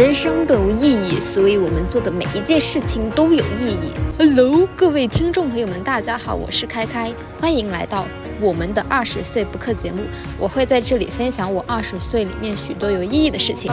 人生本无意义，所以我们做的每一件事情都有意义。Hello，各位听众朋友们，大家好，我是开开，欢迎来到我们的二十岁不刻节目。我会在这里分享我二十岁里面许多有意义的事情。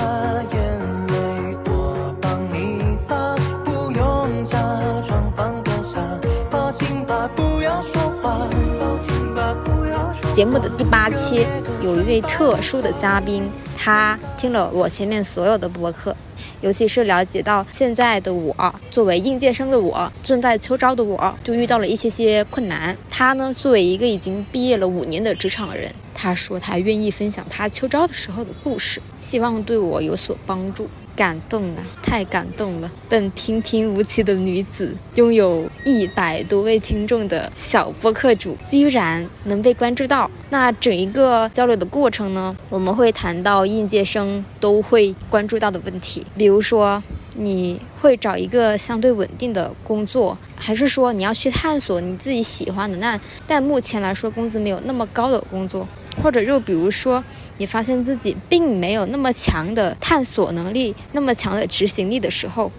节目的第八期，有一位特殊的嘉宾，他听了我前面所有的播客，尤其是了解到现在的我，作为应届生的我，正在秋招的我，就遇到了一些些困难。他呢，作为一个已经毕业了五年的职场人，他说他愿意分享他秋招的时候的故事，希望对我有所帮助。感动啊，太感动了！本平平无奇的女子，拥有一百多位听众的小播客主，居然能被关注到。那整一个交流的过程呢，我们会谈到应届生都会关注到的问题，比如说你会找一个相对稳定的工作，还是说你要去探索你自己喜欢的那但目前来说工资没有那么高的工作，或者又比如说。你发现自己并没有那么强的探索能力，那么强的执行力的时候，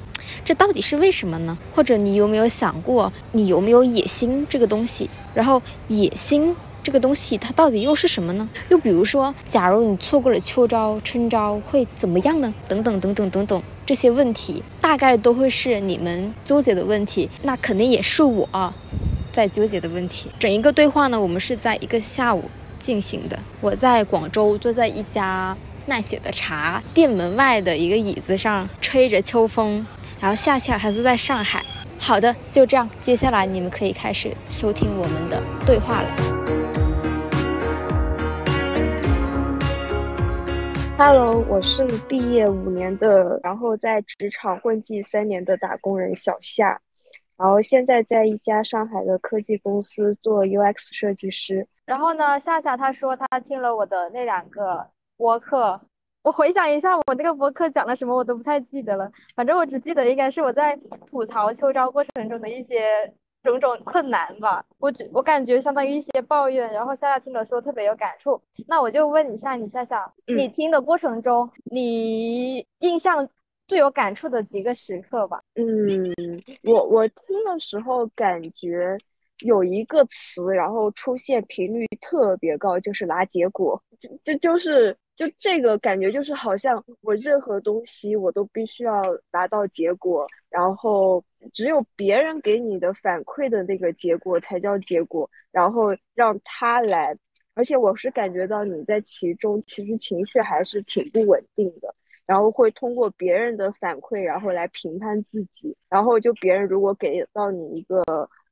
这到底是为什么呢？或者你有没有想过，你有没有野心这个东西？然后野心这个东西它到底又是什么呢？又比如说，假如你错过了秋招、春招会怎么样呢？等等等等等等，这些问题大概都会是你们纠结的问题，那肯定也是我在纠结的问题。整一个对话呢，我们是在一个下午。进行的。我在广州坐在一家奈雪的茶店门外的一个椅子上，吹着秋风。然后夏夏还是在上海。好的，就这样，接下来你们可以开始收听我们的对话了。Hello，我是毕业五年的，然后在职场混迹三年的打工人小夏，然后现在在一家上海的科技公司做 UX 设计师。然后呢，夏夏他说他听了我的那两个播客，我回想一下，我那个播客讲了什么，我都不太记得了。反正我只记得应该是我在吐槽秋招过程中的一些种种困难吧。我觉我感觉相当于一些抱怨。然后夏夏听了说特别有感触。那我就问一下你，夏夏，你听的过程中，你印象最有感触的几个时刻吧？嗯，我我听的时候感觉。有一个词，然后出现频率特别高，就是拿结果。这这就是就这个感觉，就是好像我任何东西我都必须要拿到结果，然后只有别人给你的反馈的那个结果才叫结果，然后让他来。而且我是感觉到你在其中其实情绪还是挺不稳定的，然后会通过别人的反馈，然后来评判自己。然后就别人如果给到你一个。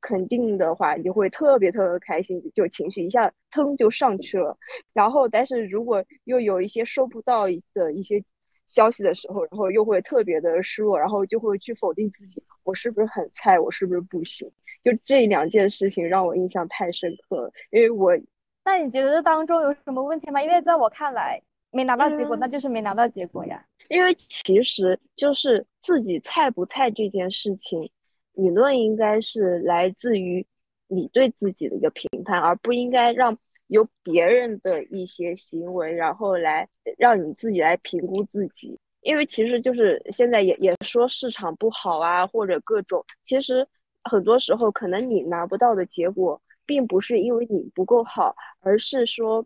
肯定的话，你就会特别特别开心，就情绪一下噌就上去了。然后，但是如果又有一些收不到的一些消息的时候，然后又会特别的失落，然后就会去否定自己，我是不是很菜？我是不是不行？就这两件事情让我印象太深刻了。因为我，那你觉得这当中有什么问题吗？因为在我看来，没拿到结果，那就是没拿到结果呀。因为其实就是自己菜不菜这件事情。理论应该是来自于你对自己的一个评判，而不应该让由别人的一些行为，然后来让你自己来评估自己。因为其实就是现在也也说市场不好啊，或者各种，其实很多时候可能你拿不到的结果，并不是因为你不够好，而是说，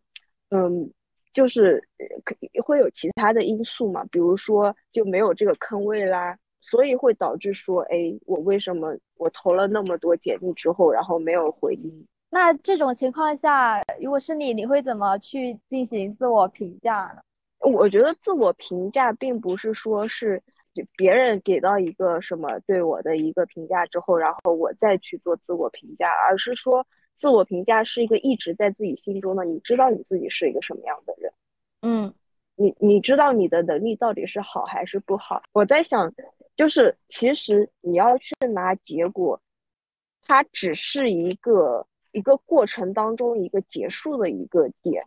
嗯，就是可会有其他的因素嘛，比如说就没有这个坑位啦。所以会导致说，哎，我为什么我投了那么多简历之后，然后没有回音？那这种情况下，如果是你，你会怎么去进行自我评价呢？我觉得自我评价并不是说是别人给到一个什么对我的一个评价之后，然后我再去做自我评价，而是说自我评价是一个一直在自己心中的，你知道你自己是一个什么样的人？嗯，你你知道你的能力到底是好还是不好？我在想。就是其实你要去拿结果，它只是一个一个过程当中一个结束的一个点，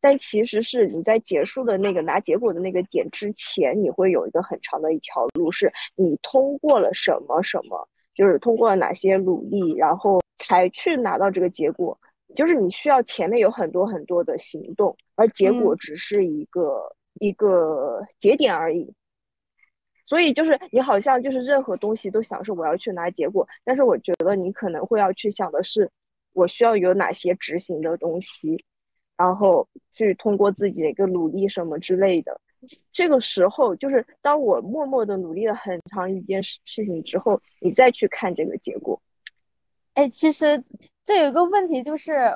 但其实是你在结束的那个拿结果的那个点之前，你会有一个很长的一条路，是你通过了什么什么，就是通过了哪些努力，然后才去拿到这个结果，就是你需要前面有很多很多的行动，而结果只是一个一个节点而已。所以就是你好像就是任何东西都想是我要去拿结果，但是我觉得你可能会要去想的是，我需要有哪些执行的东西，然后去通过自己的一个努力什么之类的。这个时候就是当我默默的努力了很长一件事事情之后，你再去看这个结果。哎，其实这有一个问题就是。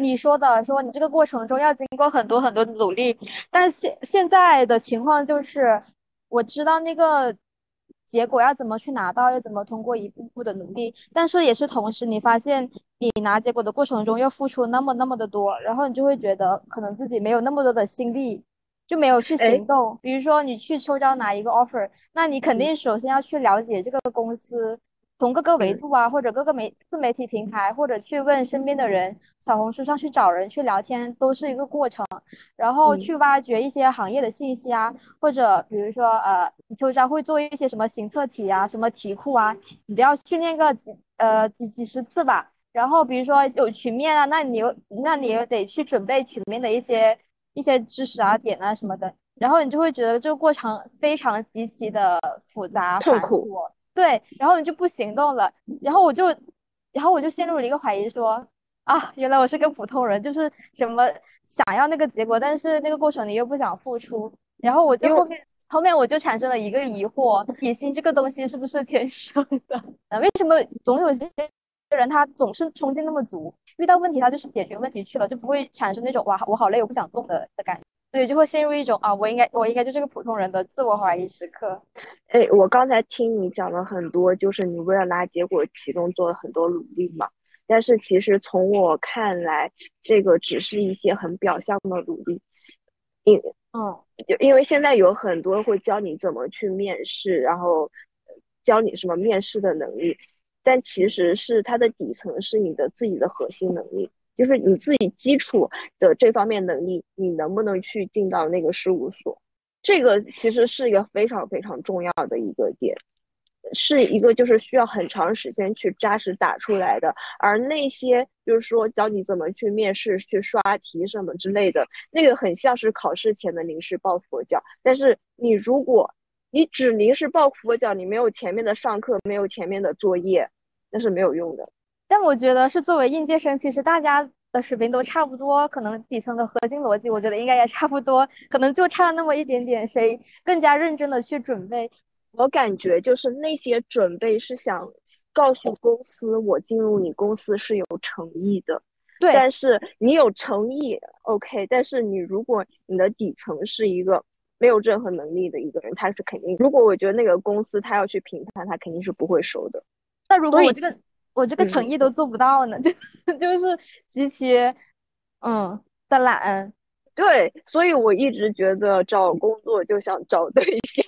你说的说你这个过程中要经过很多很多的努力，但现现在的情况就是，我知道那个结果要怎么去拿到，要怎么通过一步步的努力，但是也是同时你发现你拿结果的过程中又付出那么那么的多，然后你就会觉得可能自己没有那么多的心力，就没有去行动。比如说你去秋招拿一个 offer，那你肯定首先要去了解这个公司。从各个维度啊，或者各个媒自媒体平台，或者去问身边的人，小红书上去找人去聊天，都是一个过程。然后去挖掘一些行业的信息啊，或者比如说呃，秋招会做一些什么行测题啊，什么题库啊，你都要训练个几呃几几十次吧。然后比如说有群面啊，那你又那你又得去准备群面的一些一些知识啊点啊什么的。然后你就会觉得这个过程非常极其的复杂痛苦。对，然后你就不行动了，然后我就，然后我就陷入了一个怀疑，说啊，原来我是个普通人，就是什么想要那个结果，但是那个过程你又不想付出，然后我就后面后面我就产生了一个疑惑，野心这个东西是不是天 生的？啊，为什么总有些人他总是冲劲那么足，遇到问题他就是解决问题去了，就不会产生那种哇我好累我不想动的的感觉。对，就会陷入一种啊，我应该，我应该就是个普通人的自我怀疑时刻。哎，我刚才听你讲了很多，就是你为了拿结果，其中做了很多努力嘛。但是其实从我看来，这个只是一些很表象的努力。因，嗯，就因为现在有很多会教你怎么去面试，然后教你什么面试的能力，但其实是它的底层是你的自己的核心能力。就是你自己基础的这方面能力，你能不能去进到那个事务所？这个其实是一个非常非常重要的一个点，是一个就是需要很长时间去扎实打出来的。而那些就是说教你怎么去面试、去刷题什么之类的，那个很像是考试前的临时抱佛脚。但是你如果你只临时抱佛脚，你没有前面的上课，没有前面的作业，那是没有用的。但我觉得是作为应届生，其实大家的水平都差不多，可能底层的核心逻辑，我觉得应该也差不多，可能就差那么一点点，谁更加认真的去准备。我感觉就是那些准备是想告诉公司，我进入你公司是有诚意的。对。但是你有诚意，OK，但是你如果你的底层是一个没有任何能力的一个人，他是肯定，如果我觉得那个公司他要去评判，他肯定是不会收的。那如果我这个。我这个诚意都做不到呢，就就是极其，嗯的懒，对，所以我一直觉得找工作就像找对象，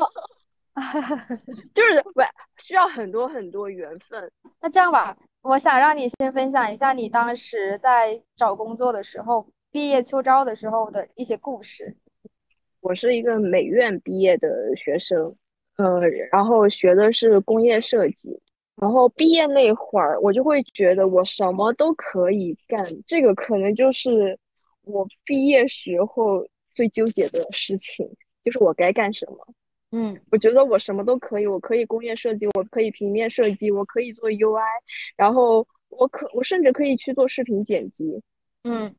就是不需要很多很多缘分。那这样吧，我想让你先分享一下你当时在找工作的时候，毕业秋招的时候的一些故事。我是一个美院毕业的学生，呃，然后学的是工业设计。然后毕业那会儿，我就会觉得我什么都可以干，这个可能就是我毕业时候最纠结的事情，就是我该干什么。嗯，我觉得我什么都可以，我可以工业设计，我可以平面设计，我可以做 UI，然后我可我甚至可以去做视频剪辑。嗯，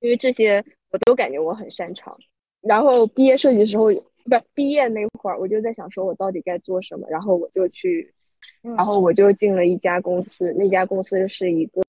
因为这些我都感觉我很擅长。然后毕业设计时候，不是毕业那会儿，我就在想说我到底该做什么，然后我就去。然后我就进了一家公司，那家公司是一个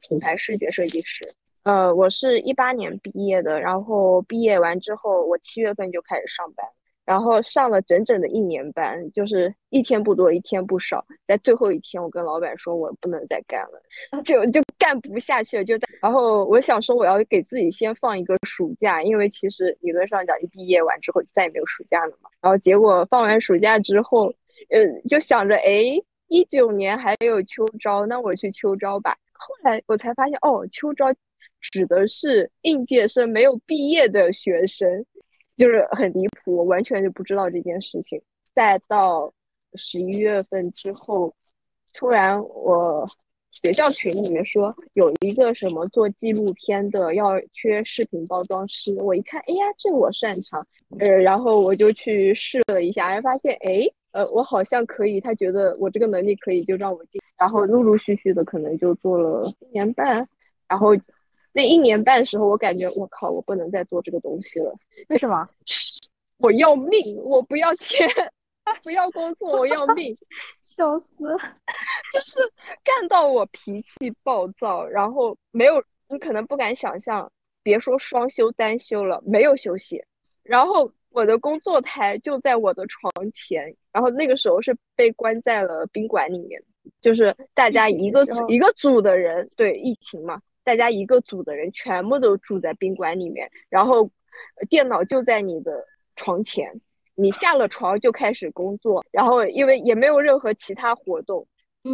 品牌视觉设计师。呃，我是一八年毕业的，然后毕业完之后，我七月份就开始上班，然后上了整整的一年班，就是一天不多，一天不少。在最后一天，我跟老板说，我不能再干了，就就干不下去了。就在，然后我想说，我要给自己先放一个暑假，因为其实理论上讲，一毕业完之后就再也没有暑假了嘛。然后结果放完暑假之后，呃，就想着，哎。一九年还有秋招，那我去秋招吧。后来我才发现，哦，秋招指的是应届生没有毕业的学生，就是很离谱，我完全就不知道这件事情。再到十一月份之后，突然我学校群里面说有一个什么做纪录片的要缺视频包装师，我一看，哎呀，这我擅长，呃，然后我就去试了一下，然后发现，哎，呃，我好像可以，他觉得我这个能力可以，就让我进，然后陆陆续续的可能就做了一年半，然后那一年半时候，我感觉我靠，我不能再做这个东西了，为什么？我要命，我不要钱。不要工作，我要命，笑死！就是干到我脾气暴躁，然后没有你可能不敢想象，别说双休单休了，没有休息。然后我的工作台就在我的床前，然后那个时候是被关在了宾馆里面，就是大家一个一个组的人，对疫情嘛，大家一个组的人全部都住在宾馆里面，然后电脑就在你的床前。你下了床就开始工作，然后因为也没有任何其他活动，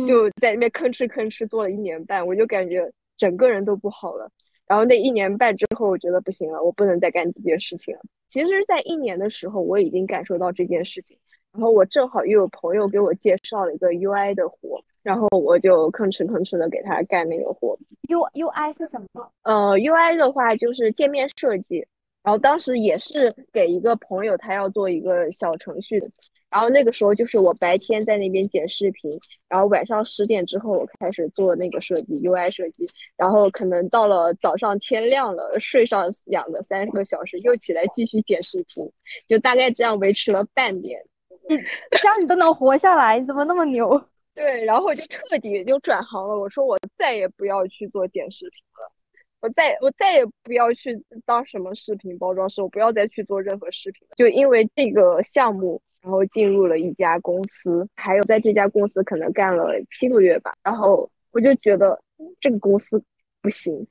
就在那边吭哧吭哧做了一年半，我就感觉整个人都不好了。然后那一年半之后，我觉得不行了，我不能再干这件事情了。其实，在一年的时候，我已经感受到这件事情。然后我正好又有朋友给我介绍了一个 UI 的活，然后我就吭哧吭哧的给他干那个活。U UI 是什么？呃，UI 的话就是界面设计。然后当时也是给一个朋友，他要做一个小程序。然后那个时候就是我白天在那边剪视频，然后晚上十点之后我开始做那个设计，UI 设计。然后可能到了早上天亮了，睡上两个三个小时，又起来继续剪视频，就大概这样维持了半年。你这样你都能活下来，你怎么那么牛？对，然后我就彻底就转行了。我说我再也不要去做剪视频了。我再我再也不要去当什么视频包装师，我不要再去做任何视频。就因为这个项目，然后进入了一家公司，还有在这家公司可能干了七个月吧，然后我就觉得这个公司不行。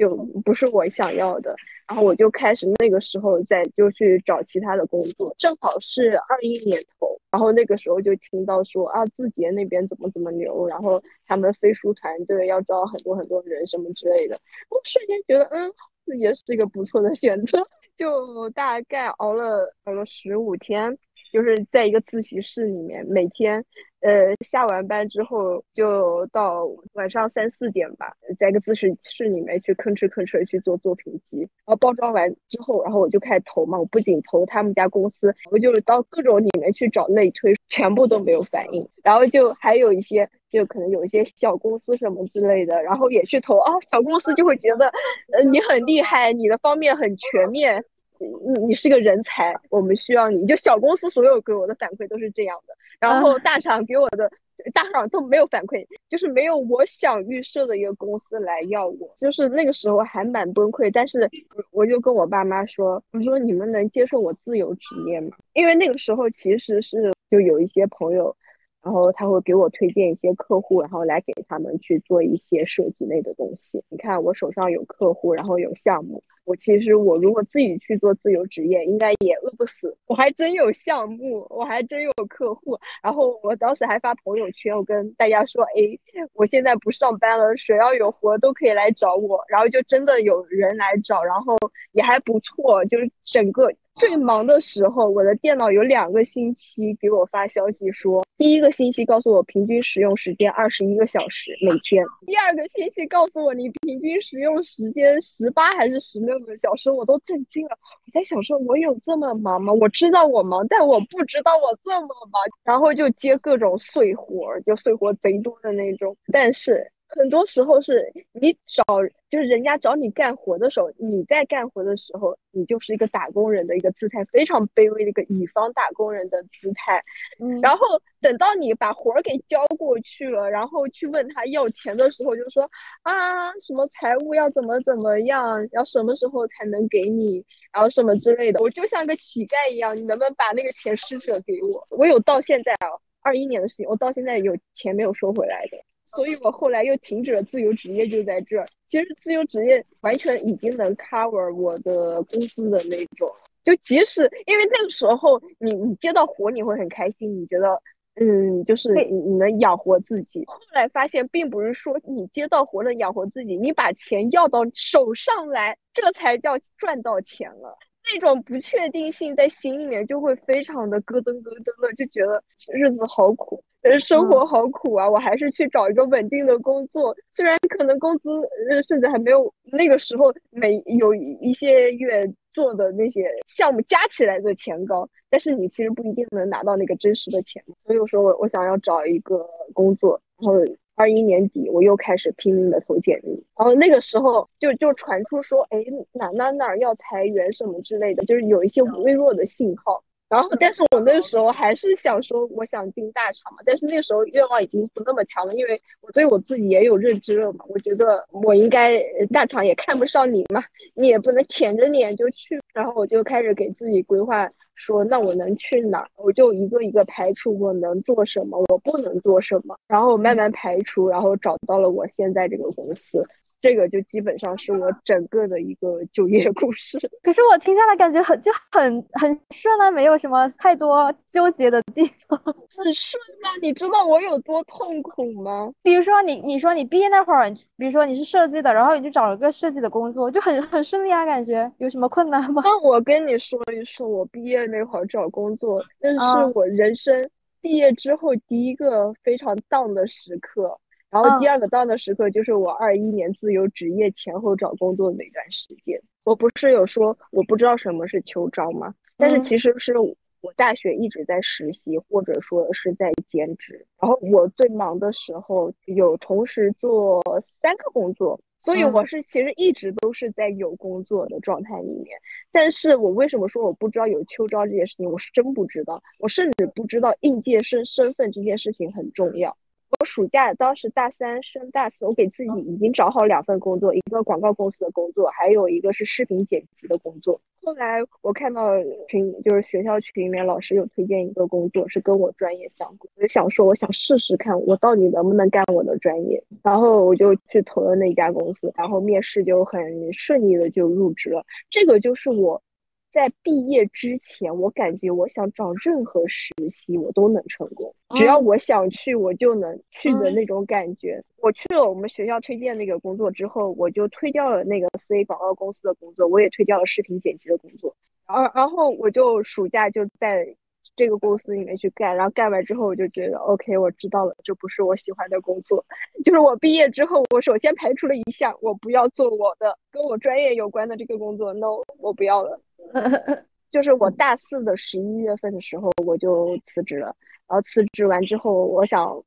就不是我想要的，然后我就开始那个时候再就去找其他的工作，正好是二一年头，然后那个时候就听到说啊字节那边怎么怎么牛，然后他们飞书团队要招很多很多人什么之类的，我瞬间觉得嗯字节是一个不错的选择，就大概熬了熬了十五天。就是在一个自习室里面，每天，呃，下完班之后就到晚上三四点吧，在一个自习室里面去吭哧吭哧去做作品集，然后包装完之后，然后我就开始投嘛，我不仅投他们家公司，我就是到各种里面去找内推，全部都没有反应，然后就还有一些，就可能有一些小公司什么之类的，然后也去投啊，小公司就会觉得，呃，你很厉害，你的方面很全面。你你是个人才，我们需要你。就小公司所有给我的反馈都是这样的，然后大厂给我的大厂都没有反馈，就是没有我想预设的一个公司来要我。就是那个时候还蛮崩溃，但是我就跟我爸妈说，我说你们能接受我自由职业吗？因为那个时候其实是就有一些朋友。然后他会给我推荐一些客户，然后来给他们去做一些设计类的东西。你看我手上有客户，然后有项目。我其实我如果自己去做自由职业，应该也饿不死。我还真有项目，我还真有客户。然后我当时还发朋友圈，我跟大家说：“哎，我现在不上班了，谁要有活都可以来找我。”然后就真的有人来找，然后也还不错，就是整个。最忙的时候，我的电脑有两个星期给我发消息说，第一个星期告诉我平均使用时间二十一个小时每天，第二个星期告诉我你平均使用时间十八还是十六个小时，我都震惊了。我在想说，我有这么忙吗？我知道我忙，但我不知道我这么忙。然后就接各种碎活，就碎活贼多的那种，但是。很多时候是你找，就是人家找你干活的时候，你在干活的时候，你就是一个打工人的一个姿态，非常卑微的一个乙方打工人的姿态。嗯，然后等到你把活儿给交过去了，然后去问他要钱的时候，就说啊，什么财务要怎么怎么样，要什么时候才能给你，然后什么之类的，我就像个乞丐一样，你能不能把那个钱施舍给我？我有到现在啊，二一年的事情，我到现在有钱没有收回来的。所以我后来又停止了自由职业，就在这儿。其实自由职业完全已经能 cover 我的工资的那种。就即使因为那个时候你你接到活你会很开心，你觉得嗯就是你你能养活自己。后来发现并不是说你接到活能养活自己，你把钱要到手上来，这才叫赚到钱了。那种不确定性在心里面就会非常的咯噔咯噔的，就觉得日子好苦，呃，生活好苦啊！我还是去找一个稳定的工作，虽然可能工资呃甚至还没有那个时候每有一些月做的那些项目加起来的钱高，但是你其实不一定能拿到那个真实的钱。所以我说我我想要找一个工作，然后。二一年底，我又开始拼命的投简历，然后那个时候就就传出说，哎，哪哪哪要裁员什么之类的，就是有一些微弱的信号。然后，但是我那个时候还是想说，我想进大厂嘛。但是那个时候愿望已经不那么强了，因为我对我自己也有认知了嘛。我觉得我应该大厂也看不上你嘛，你也不能舔着脸就去。然后我就开始给自己规划。说那我能去哪儿？我就一个一个排除我能做什么，我不能做什么，然后慢慢排除，然后找到了我现在这个公司。这个就基本上是我整个的一个就业故事。可是我听下来感觉很就很很顺啊，没有什么太多纠结的地方。很顺吗？你知道我有多痛苦吗？比如说你你说你毕业那会儿，比如说你是设计的，然后你就找了个设计的工作，就很很顺利啊，感觉有什么困难吗？那 我跟你说一说，我毕业那会儿找工作，那是我人生毕业之后第一个非常 down 的时刻。然后第二个到的时刻就是我二一年自由职业前后找工作的那段时间。我不是有说我不知道什么是秋招吗？但是其实是我大学一直在实习或者说是在兼职。然后我最忙的时候有同时做三个工作，所以我是其实一直都是在有工作的状态里面。但是我为什么说我不知道有秋招这件事情？我是真不知道，我甚至不知道应届生身份这件事情很重要。我暑假当时大三升大四，我给自己已经找好两份工作，一个广告公司的工作，还有一个是视频剪辑的工作。后来我看到群，就是学校群里面老师有推荐一个工作，是跟我专业相关，我就想说，我想试试看，我到底能不能干我的专业。然后我就去投了那家公司，然后面试就很顺利的就入职了。这个就是我。在毕业之前，我感觉我想找任何实习，我都能成功。只要我想去，我就能去的那种感觉。我去了我们学校推荐那个工作之后，我就推掉了那个四 A 广告公司的工作，我也推掉了视频剪辑的工作。然后，然后我就暑假就在这个公司里面去干。然后干完之后，我就觉得 OK，我知道了，这不是我喜欢的工作。就是我毕业之后，我首先排除了一项，我不要做我的跟我专业有关的这个工作。No，我不要了。就是我大四的十一月份的时候，我就辞职了。然后辞职完之后，我想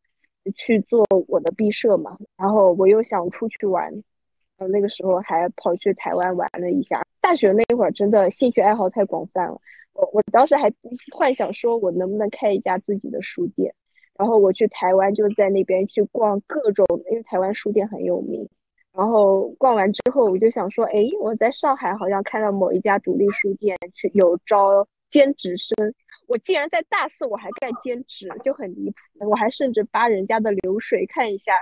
去做我的毕设嘛。然后我又想出去玩，呃，那个时候还跑去台湾玩了一下。大学那会儿真的兴趣爱好太广泛了。我我当时还幻想说，我能不能开一家自己的书店。然后我去台湾，就在那边去逛各种，因为台湾书店很有名。然后逛完之后，我就想说，哎，我在上海好像看到某一家独立书店去有招兼职生。我竟然在大四我还干兼职，就很离谱。我还甚至扒人家的流水看一下，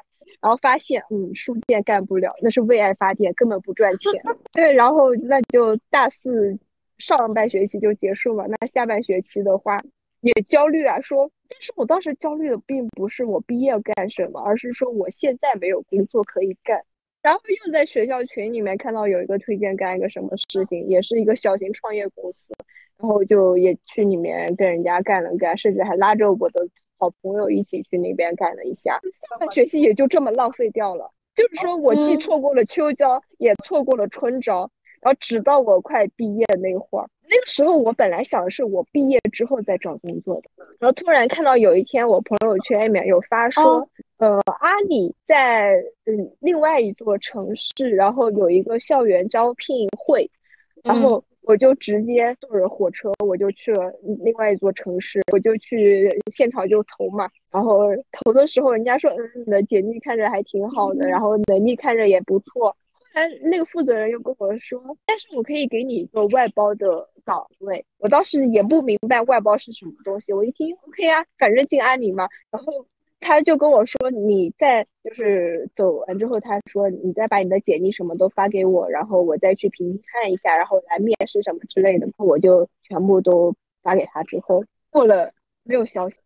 然后发现，嗯，书店干不了，那是为爱发电，根本不赚钱。对，然后那就大四上半学期就结束了。那下半学期的话，也焦虑啊，说，但是我当时焦虑的并不是我毕业干什么，而是说我现在没有工作可以干。然后又在学校群里面看到有一个推荐干一个什么事情，也是一个小型创业公司，然后就也去里面跟人家干了干，甚至还拉着我的好朋友一起去那边干了一下。下半学期也就这么浪费掉了，就是说我既错过了秋招，也错过了春招，然后直到我快毕业那会儿，那个时候我本来想的是我毕业之后再找工作的，然后突然看到有一天我朋友圈里面有发说。呃，阿里在嗯另外一座城市，然后有一个校园招聘会，然后我就直接坐着火车，我就去了另外一座城市，我就去现场就投嘛。然后投的时候，人家说，嗯，你的简历看着还挺好的，然后能力看着也不错。他那个负责人又跟我说，但是我可以给你一个外包的岗位。我当时也不明白外包是什么东西，我一听，OK 啊，反正进阿里嘛，然后。他就跟我说，你再就是走完之后，他说你再把你的简历什么都发给我，然后我再去评看一下，然后来面试什么之类的。我就全部都发给他之后，过了没有消息，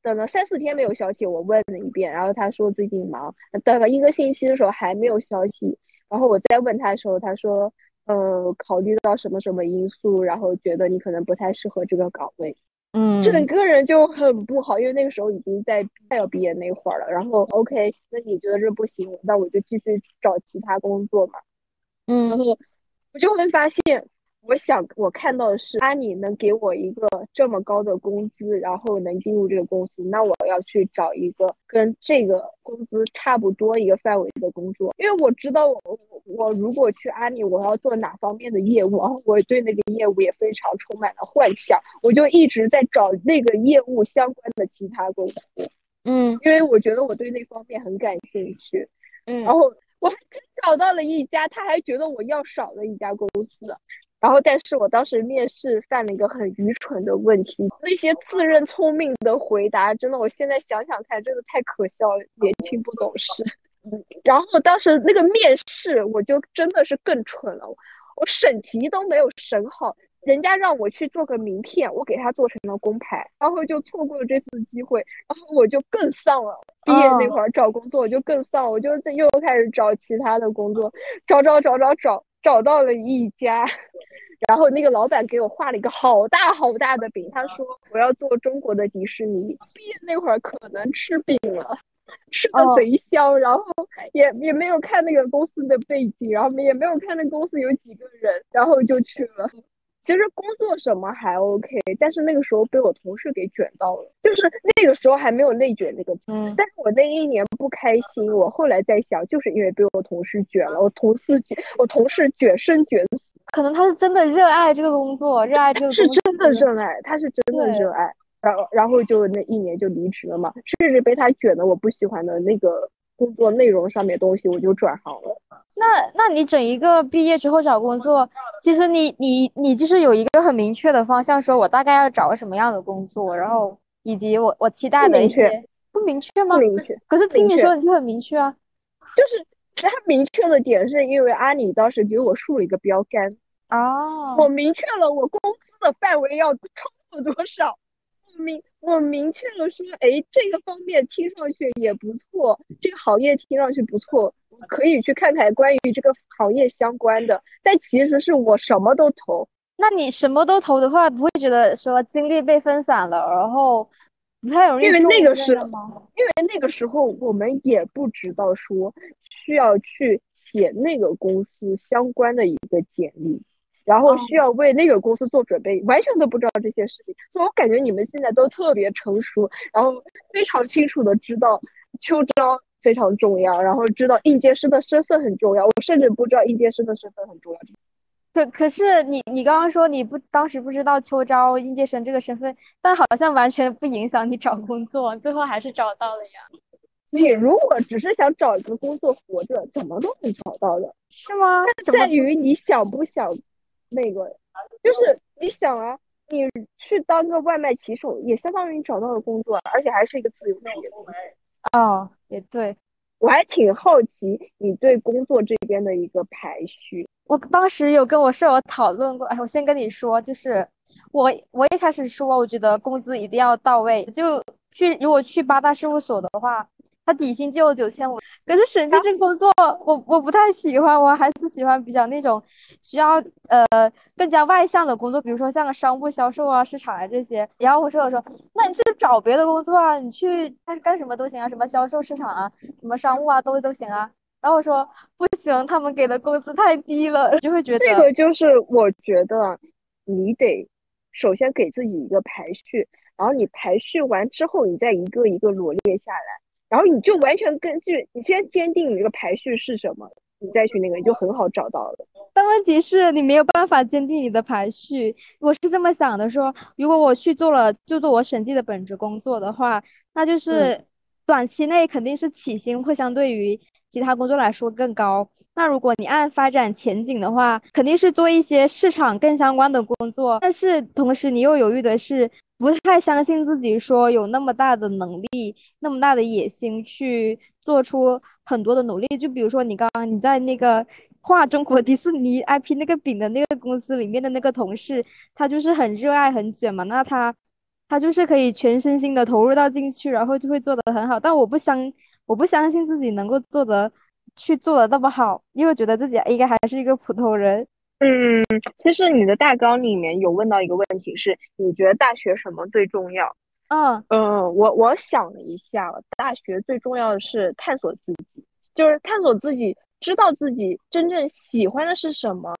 等了三四天没有消息，我问了一遍，然后他说最近忙，等了一个星期的时候还没有消息，然后我再问他的时候，他说呃，考虑到什么什么因素，然后觉得你可能不太适合这个岗位，嗯，整个人就很不好，因为那个时候已经在快要毕业那会儿了。然后 OK，那你觉得这不行，那我就继续找其他工作嘛。嗯然嗯后我就会发现。我想，我看到的是阿里能给我一个这么高的工资，然后能进入这个公司，那我要去找一个跟这个工资差不多一个范围的工作，因为我知道我我如果去阿里，我要做哪方面的业务，然后我对那个业务也非常充满了幻想，我就一直在找那个业务相关的其他公司，嗯。因为我觉得我对那方面很感兴趣，嗯，然后我还真找到了一家，他还觉得我要少的一家公司。然后，但是我当时面试犯了一个很愚蠢的问题，那些自认聪明的回答，真的，我现在想想看，真的太可笑了，年轻不懂事。然后当时那个面试，我就真的是更蠢了，我审题都没有审好，人家让我去做个名片，我给他做成了工牌，然后就错过了这次机会，然后我就更丧了。毕业那会儿找工作我就更丧，我就又开始找其他的工作，找找找找找，找到了一家。然后那个老板给我画了一个好大好大的饼，他说我要做中国的迪士尼。毕业那会儿可能吃饼了，吃的贼香，然后也也没有看那个公司的背景，然后也没有看那公司有几个人，然后就去了。其实工作什么还 OK，但是那个时候被我同事给卷到了，就是那个时候还没有内卷那个词，嗯但是我那一年不开心，我后来在想，就是因为被我同事卷了，我同事卷，我同事卷生卷死。可能他是真的热爱这个工作，热爱这个是真的热爱，他是真的热爱，然后然后就那一年就离职了嘛，甚至被他卷的我不喜欢的那个工作内容上面东西，我就转行了。那那你整一个毕业之后找工作，其实你你你就是有一个很明确的方向，说我大概要找什么样的工作，然后以及我我期待的一些不明确吗？不明确。可是听你说你就很明确啊。就是他明确的点是因为阿里当时给我竖了一个标杆。哦，我明确了我工资的范围要超过多少，我明我明确了说，哎，这个方面听上去也不错，这个行业听上去不错，我可以去看看关于这个行业相关的。但其实是我什么都投。那你什么都投的话，不会觉得说精力被分散了，然后不太容易？因为那个时候，因为那个时候我们也不知道说需要去写那个公司相关的一个简历。然后需要为那个公司做准备，完全都不知道这些事情，所以我感觉你们现在都特别成熟，然后非常清楚的知道秋招非常重要，然后知道应届生的身份很重要。我甚至不知道应届生的身份很重要。可可是你你刚刚说你不当时不知道秋招应届生这个身份，但好像完全不影响你找工作，最后还是找到了呀。你如果只是想找一个工作活着，怎么都能找到的，是吗？但在于你想不想。那个就是你想啊，你去当个外卖骑手，也相当于你找到了工作，而且还是一个自由职业。哦，也对，我还挺好奇你对工作这边的一个排序。我当时有跟我舍友讨论过，哎，我先跟你说，就是我我一开始说，我觉得工资一定要到位，就去如果去八大事务所的话。他底薪就有九千五，可是审计这工作我我不太喜欢，我还是喜欢比较那种需要呃更加外向的工作，比如说像个商务销售啊、市场啊这些。然后我舍友说，那你去找别的工作啊，你去干干什么都行啊，什么销售、市场啊，什么商务啊都都行啊。然后我说不行，他们给的工资太低了，就会觉得这个就是我觉得你得首先给自己一个排序，然后你排序完之后，你再一个一个罗列下来。然后你就完全根据你先坚定你这个排序是什么，你再去那个，你就很好找到了。但问题是你没有办法坚定你的排序。我是这么想的：说如果我去做了就做我审计的本职工作的话，那就是短期内肯定是起薪会相对于其他工作来说更高。那如果你按发展前景的话，肯定是做一些市场更相关的工作。但是同时你又犹豫的是。不太相信自己说有那么大的能力，那么大的野心去做出很多的努力。就比如说你刚刚你在那个画中国迪士尼 IP 那个饼的那个公司里面的那个同事，他就是很热爱、很卷嘛。那他他就是可以全身心的投入到进去，然后就会做得很好。但我不相我不相信自己能够做得去做的那么好，因为觉得自己应该还是一个普通人。嗯，其实你的大纲里面有问到一个问题，是你觉得大学什么最重要？嗯嗯，我我想了一下，大学最重要的是探索自己，就是探索自己，知道自己真正喜欢的是什么，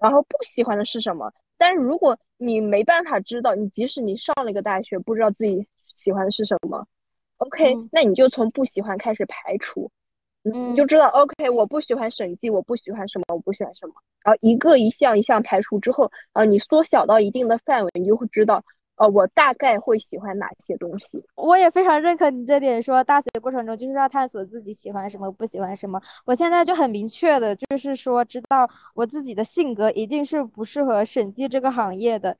然后不喜欢的是什么。但是如果你没办法知道，你即使你上了一个大学，不知道自己喜欢的是什么，OK，那你就从不喜欢开始排除。你就知道，OK，我不喜欢审计，我不喜欢什么，我不喜欢什么，然后一个一项一项排除之后，啊，你缩小到一定的范围，你就会知道，呃，我大概会喜欢哪些东西。我也非常认可你这点，说大学过程中就是要探索自己喜欢什么，不喜欢什么。我现在就很明确的，就是说知道我自己的性格一定是不适合审计这个行业的。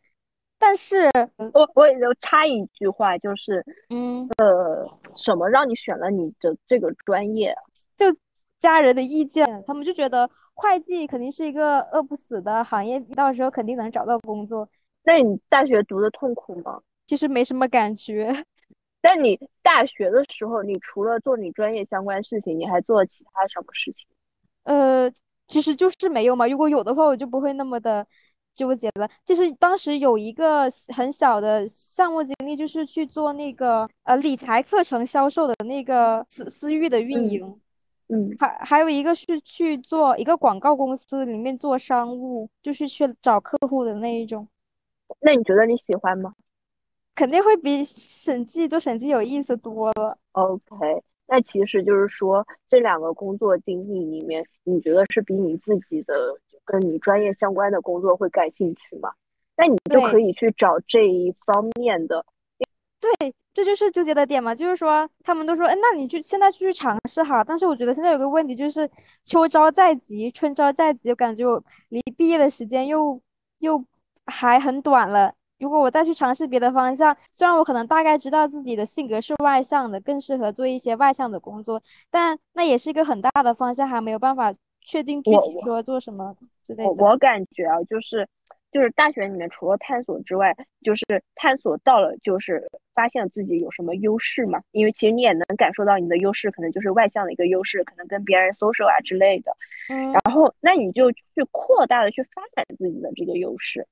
但是，我我也就插一句话，就是，嗯，呃，什么让你选了你的这个专业？就家人的意见，他们就觉得会计肯定是一个饿不死的行业，到时候肯定能找到工作。那你大学读的痛苦吗？其实没什么感觉。但你大学的时候，你除了做你专业相关事情，你还做其他什么事情？呃，其实就是没有嘛。如果有的话，我就不会那么的。纠结了，就是当时有一个很小的项目经历，就是去做那个呃理财课程销售的那个私私域的运营，嗯，还还有一个是去做一个广告公司里面做商务，就是去找客户的那一种。那你觉得你喜欢吗？肯定会比审计做审计有意思多了。OK，那其实就是说这两个工作经历里面，你觉得是比你自己的？跟你专业相关的工作会感兴趣吗？那你就可以去找这一方面的。对，这就是纠结的点嘛。就是说，他们都说，哎，那你去现在去尝试哈。但是我觉得现在有个问题，就是秋招在即，春招在即，我感觉我离毕业的时间又又还很短了。如果我再去尝试别的方向，虽然我可能大概知道自己的性格是外向的，更适合做一些外向的工作，但那也是一个很大的方向，还没有办法。确定具体说做什么之类的。我我感觉啊，就是就是大学里面除了探索之外，就是探索到了，就是发现自己有什么优势嘛。因为其实你也能感受到你的优势，可能就是外向的一个优势，可能跟别人 social 啊之类的。嗯。然后那你就去扩大的去发展自己的这个优势。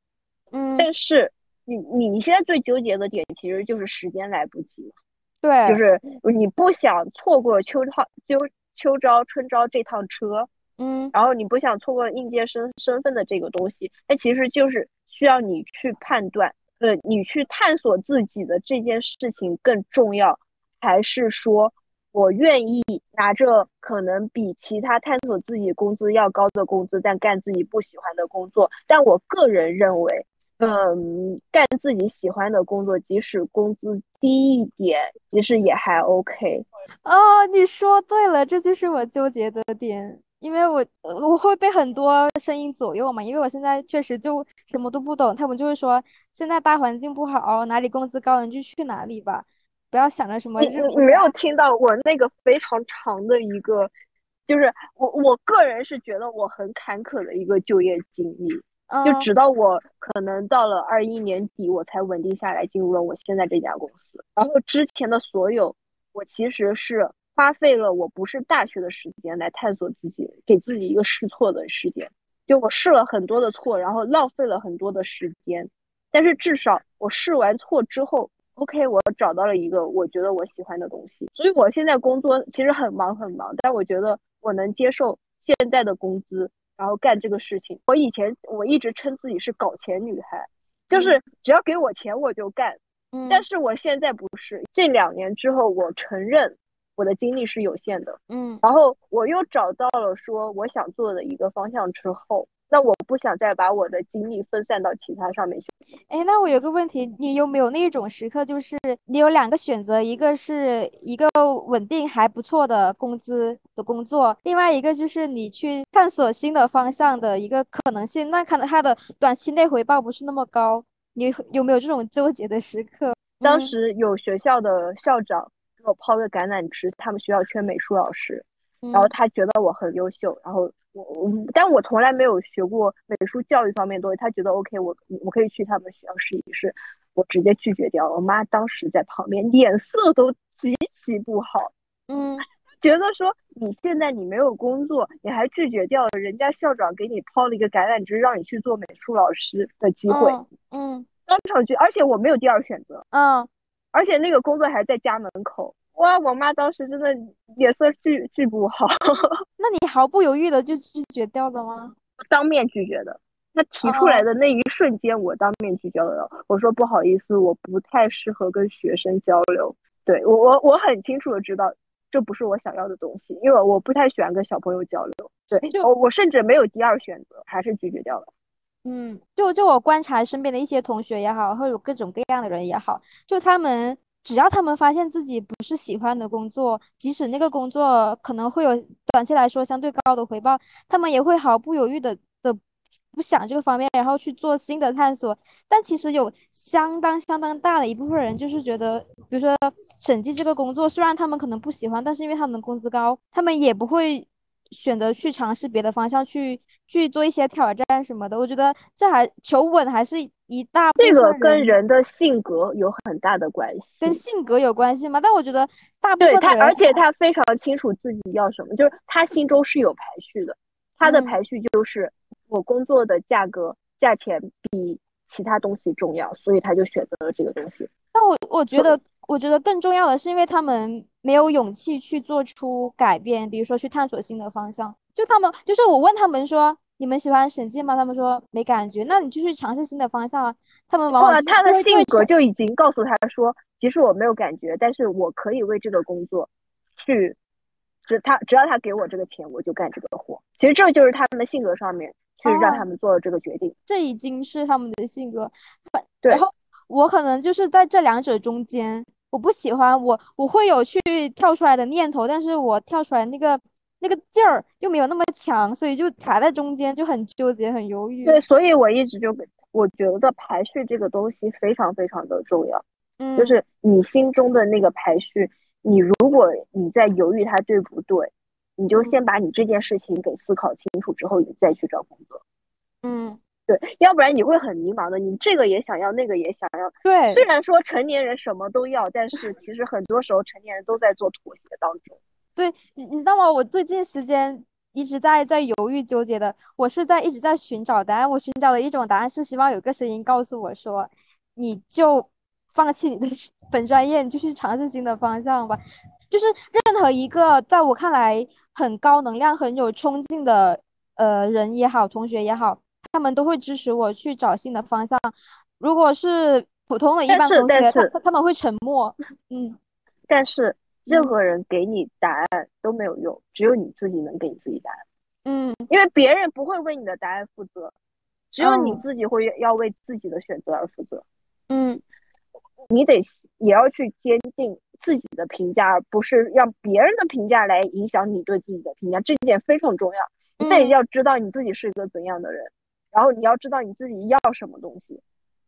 嗯。但是你你现在最纠结的点其实就是时间来不及。对。就是你不想错过秋招秋秋招春招这趟车。嗯，然后你不想错过应届生身份的这个东西，那其实就是需要你去判断，呃，你去探索自己的这件事情更重要，还是说我愿意拿着可能比其他探索自己工资要高的工资，但干自己不喜欢的工作？但我个人认为，嗯，干自己喜欢的工作，即使工资低一点，其实也还 OK。哦，你说对了，这就是我纠结的点。因为我我会被很多声音左右嘛，因为我现在确实就什么都不懂，他们就会说现在大环境不好，哪里工资高你就去哪里吧，不要想着什么。你你没有听到我那个非常长的一个，就是我我个人是觉得我很坎坷的一个就业经历，就直到我可能到了二一年底，我才稳定下来，进入了我现在这家公司。然后之前的所有，我其实是。花费了我不是大学的时间来探索自己，给自己一个试错的时间。就我试了很多的错，然后浪费了很多的时间。但是至少我试完错之后，OK，我找到了一个我觉得我喜欢的东西。所以我现在工作其实很忙很忙，但我觉得我能接受现在的工资，然后干这个事情。我以前我一直称自己是搞钱女孩，就是只要给我钱我就干。嗯，但是我现在不是。这两年之后，我承认。我的精力是有限的，嗯，然后我又找到了说我想做的一个方向之后，那我不想再把我的精力分散到其他上面去。哎，那我有个问题，你有没有那种时刻，就是你有两个选择，一个是一个稳定还不错的工资的工作，另外一个就是你去探索新的方向的一个可能性，那可能它的短期内回报不是那么高，你有没有这种纠结的时刻？当时有学校的校长。给我抛个橄榄枝，他们学校缺美术老师，然后他觉得我很优秀，然后我我，但我从来没有学过美术教育方面东西，他觉得 OK，我我可以去他们学校试一试，我直接拒绝掉了。我妈当时在旁边脸色都极其不好，嗯，觉得说你现在你没有工作，你还拒绝掉了人家校长给你抛了一个橄榄枝，让你去做美术老师的机会，嗯，当场拒，而且我没有第二选择，嗯，而且那个工作还在家门口，哇，我妈当时真的脸色巨巨不好。那你毫不犹豫的就拒绝掉了吗？当面拒绝的。他提出来的那一瞬间，我当面拒绝了。我说不好意思，我不太适合跟学生交流。对我，我我很清楚的知道这不是我想要的东西，因为我不太喜欢跟小朋友交流。对，我我甚至没有第二选择，还是拒绝掉了。嗯，就就我观察身边的一些同学也好，或者各种各样的人也好，就他们只要他们发现自己不是喜欢的工作，即使那个工作可能会有短期来说相对高的回报，他们也会毫不犹豫的的。不想这个方面，然后去做新的探索。但其实有相当相当大的一部分人，就是觉得，比如说审计这个工作，虽然他们可能不喜欢，但是因为他们工资高，他们也不会选择去尝试别的方向，去去做一些挑战什么的。我觉得这还求稳还是一大。这个跟人的性格有很大的关系，跟性格有关系吗？但我觉得大部分他，而且他非常清楚自己要什么，就是他心中是有排序的，他的排序就是。我工作的价格价钱比其他东西重要，所以他就选择了这个东西。但我我觉得，我觉得更重要的是，因为他们没有勇气去做出改变，比如说去探索新的方向。就他们，就是我问他们说：“你们喜欢审计吗？”他们说没感觉。那你就去尝试新的方向啊。他们往往他的性格就已经告诉他说：“其实我没有感觉，但是我可以为这个工作去，只他只要他给我这个钱，我就干这个活。”其实这就是他们的性格上面。去让他们做了这个决定，这已经是他们的性格。对，然后我可能就是在这两者中间，我不喜欢我，我会有去跳出来的念头，但是我跳出来那个那个劲儿又没有那么强，所以就卡在中间，就很纠结，很犹豫。对，所以我一直就我觉得排序这个东西非常非常的重要。嗯，就是你心中的那个排序，你如果你在犹豫它对不对？你就先把你这件事情给思考清楚之后，你再去找工作。嗯，对，要不然你会很迷茫的。你这个也想要，那个也想要。对，虽然说成年人什么都要，但是其实很多时候成年人都在做妥协当中。对，你你知道吗？我最近时间一直在在犹豫纠结的，我是在一直在寻找答案。我寻找的一种答案是希望有个声音告诉我说，你就放弃你的本专业，你就去尝试新的方向吧。就是任何一个在我看来。很高能量、很有冲劲的呃人也好，同学也好，他们都会支持我去找新的方向。如果是普通的一般同学，他他们会沉默。嗯，但是任何人给你答案都没有用，只有你自己能给你自己答案。嗯，因为别人不会为你的答案负责，只有你自己会要为自己的选择而负责。嗯，你得也要去坚定。自己的评价，而不是让别人的评价来影响你对自己的评价，这一点非常重要。你得要知道你自己是一个怎样的人，然后你要知道你自己要什么东西。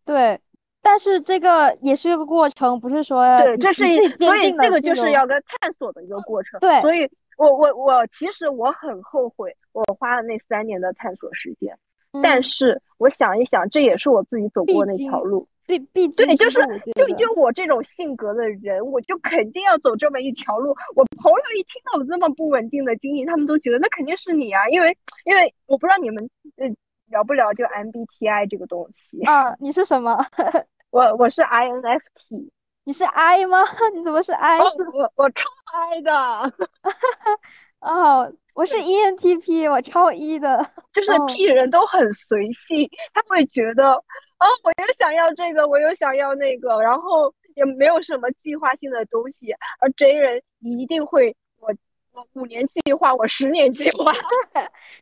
对，但是这个也是一个过程，不是说对，这是一，所以这个就是要个探索的一个过程。对，所以我我我其实我很后悔我花了那三年的探索时间，但是我想一想，这也是我自己走过那条路。对，毕对，就是就就我这种性格的人，我就肯定要走这么一条路。我朋友一听到我这么不稳定的经历，他们都觉得那肯定是你啊，因为因为我不知道你们呃了不聊就 MBTI 这个东西啊？你是什么？我我是 INFP。你是 I 吗？你怎么是 I？我我超 I 的。哦，我是 ENTP，我超 E 的。就是 P 人都很随性，他会觉得。哦，我又想要这个，我又想要那个，然后也没有什么计划性的东西。而 J 人一定会，我我五年计划，我十年计划。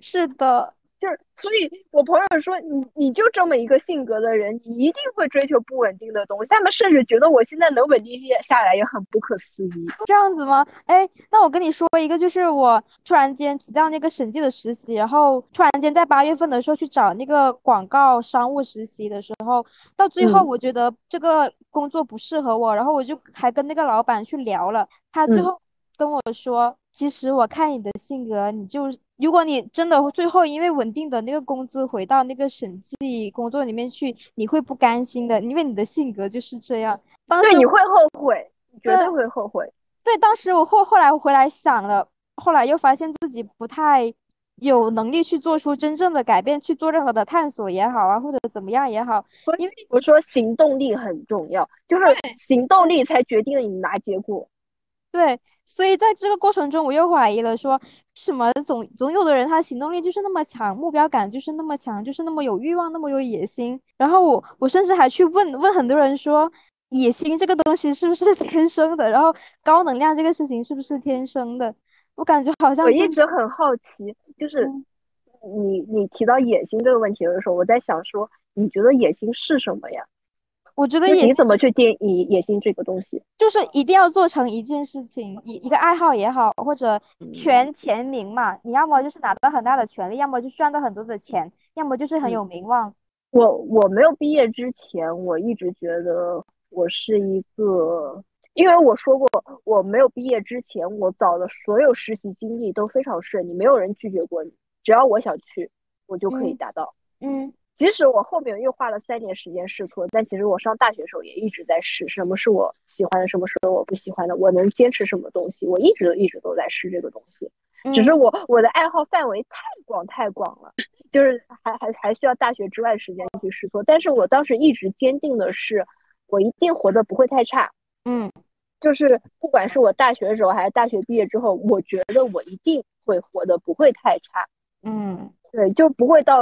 是的。就是，所以我朋友说你你就这么一个性格的人，你一定会追求不稳定的东西。他们甚至觉得我现在能稳定下下来也很不可思议。这样子吗？哎，那我跟你说一个，就是我突然间辞掉那个审计的实习，然后突然间在八月份的时候去找那个广告商务实习的时候，到最后我觉得这个工作不适合我，然后我就还跟那个老板去聊了，他最后跟我说，其实我看你的性格，你就。如果你真的最后因为稳定的那个工资回到那个审计工作里面去，你会不甘心的，因为你的性格就是这样。对，你会后悔，绝对会后悔。对，当时我后后来回来想了，后来又发现自己不太有能力去做出真正的改变，去做任何的探索也好啊，或者怎么样也好，因为我说行动力很重要，就是行动力才决定了你拿结果。对，所以在这个过程中，我又怀疑了，说什么总总有的人他行动力就是那么强，目标感就是那么强，就是那么有欲望，那么有野心。然后我我甚至还去问问很多人说，野心这个东西是不是 天生的？然后高能量这个事情是不是天生的？我感觉好像我一直很好奇，就是你你提到野心这个问题的时候，我在想说，你觉得野心是什么呀？我觉得野你怎么去定义野心这个东西？就是一定要做成一件事情，一一个爱好也好，或者权钱名嘛。你要么就是拿到很大的权利，要么就赚到很多的钱，要么就是很有名望。我我没有毕业之前，我一直觉得我是一个，因为我说过，我没有毕业之前，我找的所有实习经历都非常顺利，没有人拒绝过你，只要我想去，我就可以达到。嗯。即使我后面又花了三年时间试错，但其实我上大学的时候也一直在试，什么是我喜欢的，什么是我不喜欢的，我能坚持什么东西，我一直都一直都在试这个东西。只是我我的爱好范围太广太广了，就是还还还需要大学之外时间去试错。但是我当时一直坚定的是，我一定活得不会太差。嗯，就是不管是我大学的时候还是大学毕业之后，我觉得我一定会活得不会太差。嗯，对，就不会到。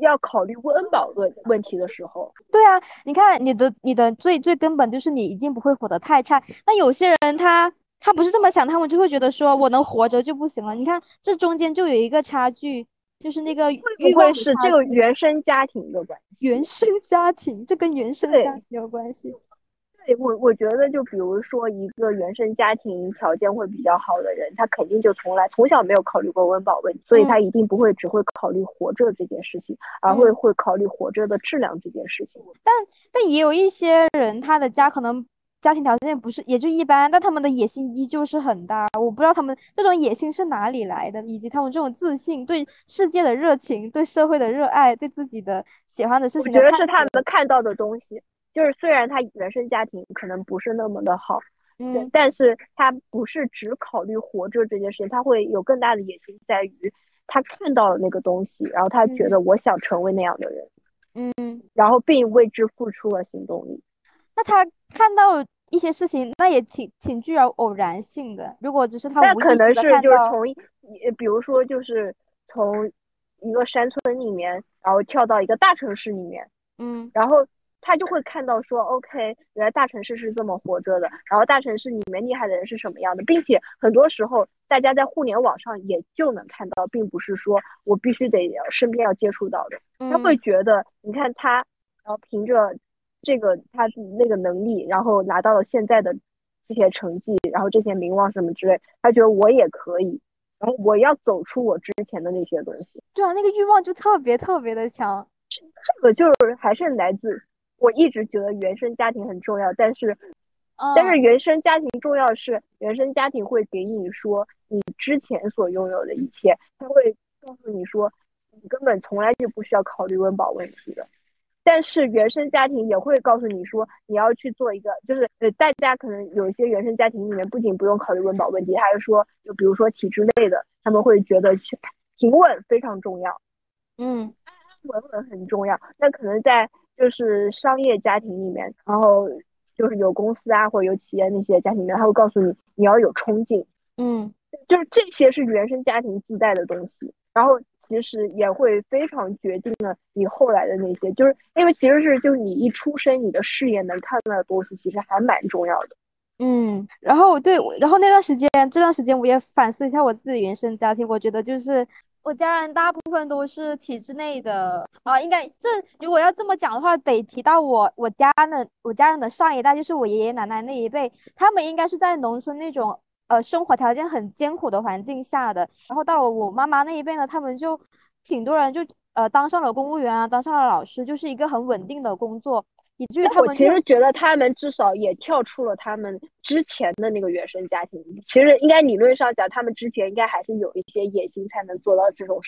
要考虑温饱问问题的时候，对啊，你看你的你的最最根本就是你一定不会活得太差。那有些人他他不是这么想，他们就会觉得说我能活着就不行了。你看这中间就有一个差距，就是那个会不会是这个原生家庭的关系？原生家庭，这跟原生家庭有关系。对我，我觉得就比如说一个原生家庭条件会比较好的人，他肯定就从来从小没有考虑过温饱问题，所以他一定不会只会考虑活着这件事情，而会会考虑活着的质量这件事情。但但也有一些人，他的家可能家庭条件不是也就一般，但他们的野心依旧是很大。我不知道他们这种野心是哪里来的，以及他们这种自信、对世界的热情、对社会的热爱、对自己的喜欢的事情，我觉得是他们看到的东西。就是虽然他原生家庭可能不是那么的好，嗯，但是他不是只考虑活着这件事情，他会有更大的野心，在于他看到了那个东西，然后他觉得我想成为那样的人，嗯，然后并为之付出了行动力。那他看到一些事情，那也挺挺具有偶然性的。如果只是他，那可能是就是从，比如说就是从一个山村里面，然后跳到一个大城市里面，嗯，然后。他就会看到说，OK，原来大城市是这么活着的，然后大城市里面厉害的人是什么样的，并且很多时候大家在互联网上也就能看到，并不是说我必须得身边要接触到的。他会觉得，你看他，然后凭着这个他那个能力，然后拿到了现在的这些成绩，然后这些名望什么之类，他觉得我也可以，然后我要走出我之前的那些东西。对啊，那个欲望就特别特别的强。这个就是还是来自。我一直觉得原生家庭很重要，但是，但是原生家庭重要是原生家庭会给你说你之前所拥有的一切，他会告诉你说你根本从来就不需要考虑温饱问题的。但是原生家庭也会告诉你说你要去做一个，就是呃大家可能有一些原生家庭里面不仅不用考虑温饱问题，还是说就比如说体制内的，他们会觉得去平稳非常重要，嗯，安安稳稳很重要。那可能在就是商业家庭里面，然后就是有公司啊或者有企业那些家庭里面，他会告诉你你要有冲劲，嗯，就是这些是原生家庭自带的东西，然后其实也会非常决定了你后来的那些，就是因为其实是就是你一出生你的视野能看到的东西，其实还蛮重要的，嗯，然后对，然后那段时间这段时间我也反思一下我自己原生家庭，我觉得就是。我家人大部分都是体制内的啊，应该这如果要这么讲的话，得提到我我家的我家人的上一代，就是我爷爷奶奶那一辈，他们应该是在农村那种呃生活条件很艰苦的环境下的。然后到了我妈妈那一辈呢，他们就挺多人就呃当上了公务员啊，当上了老师，就是一个很稳定的工作。以至于他们，我其实觉得他们至少也跳出了他们之前的那个原生家庭。其实应该理论上讲，他们之前应该还是有一些野心，才能做到这种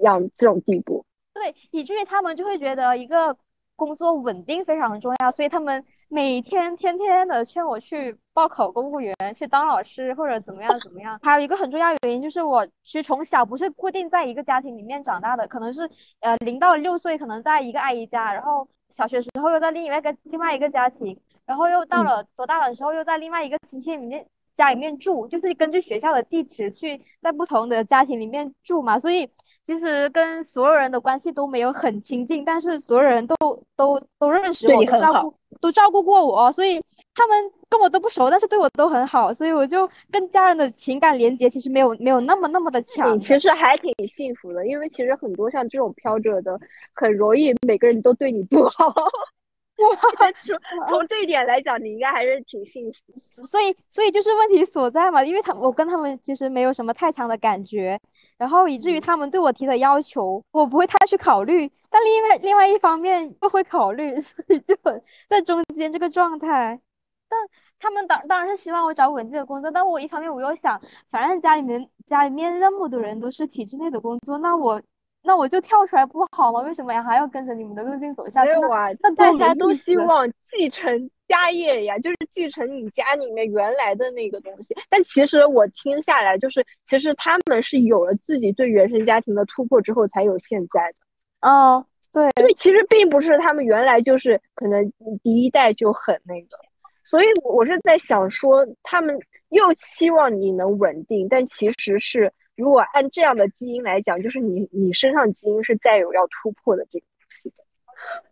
样这种地步。对，以至于他们就会觉得一个工作稳定非常重要，所以他们每天天天的劝我去报考公务员，去当老师或者怎么样怎么样。还有一个很重要原因就是，我其实从小不是固定在一个家庭里面长大的，可能是呃零到六岁可能在一个阿姨家，然后小学时候又在另外一个另外一个家庭，然后又到了多大的时候又在另外一个亲戚里面。家里面住就是根据学校的地址去在不同的家庭里面住嘛，所以其实跟所有人的关系都没有很亲近，但是所有人都都都认识我，都照顾都照顾过我，所以他们跟我都不熟，但是对我都很好，所以我就跟家人的情感连接其实没有没有那么那么的强。其实还挺幸福的，因为其实很多像这种飘着的，很容易每个人都对你不好。从从这一点来讲，你应该还是挺幸福。所以，所以就是问题所在嘛，因为他我跟他们其实没有什么太强的感觉，然后以至于他们对我提的要求，我不会太去考虑。但另外另外一方面又会考虑，所以就很在中间这个状态。但他们当当然是希望我找稳定的工作，但我一方面我又想，反正家里面家里面那么多人都是体制内的工作，那我。那我就跳出来不好吗？为什么呀？还要跟着你们的路径走下去？没有啊，那大家都希望继承家业呀，就是继承你家里面原来的那个东西。但其实我听下来，就是其实他们是有了自己对原生家庭的突破之后，才有现在的。哦，对，因为其实并不是他们原来就是可能第一代就很那个，所以我是在想说，他们又期望你能稳定，但其实是。如果按这样的基因来讲，就是你你身上基因是带有要突破的这个东西的。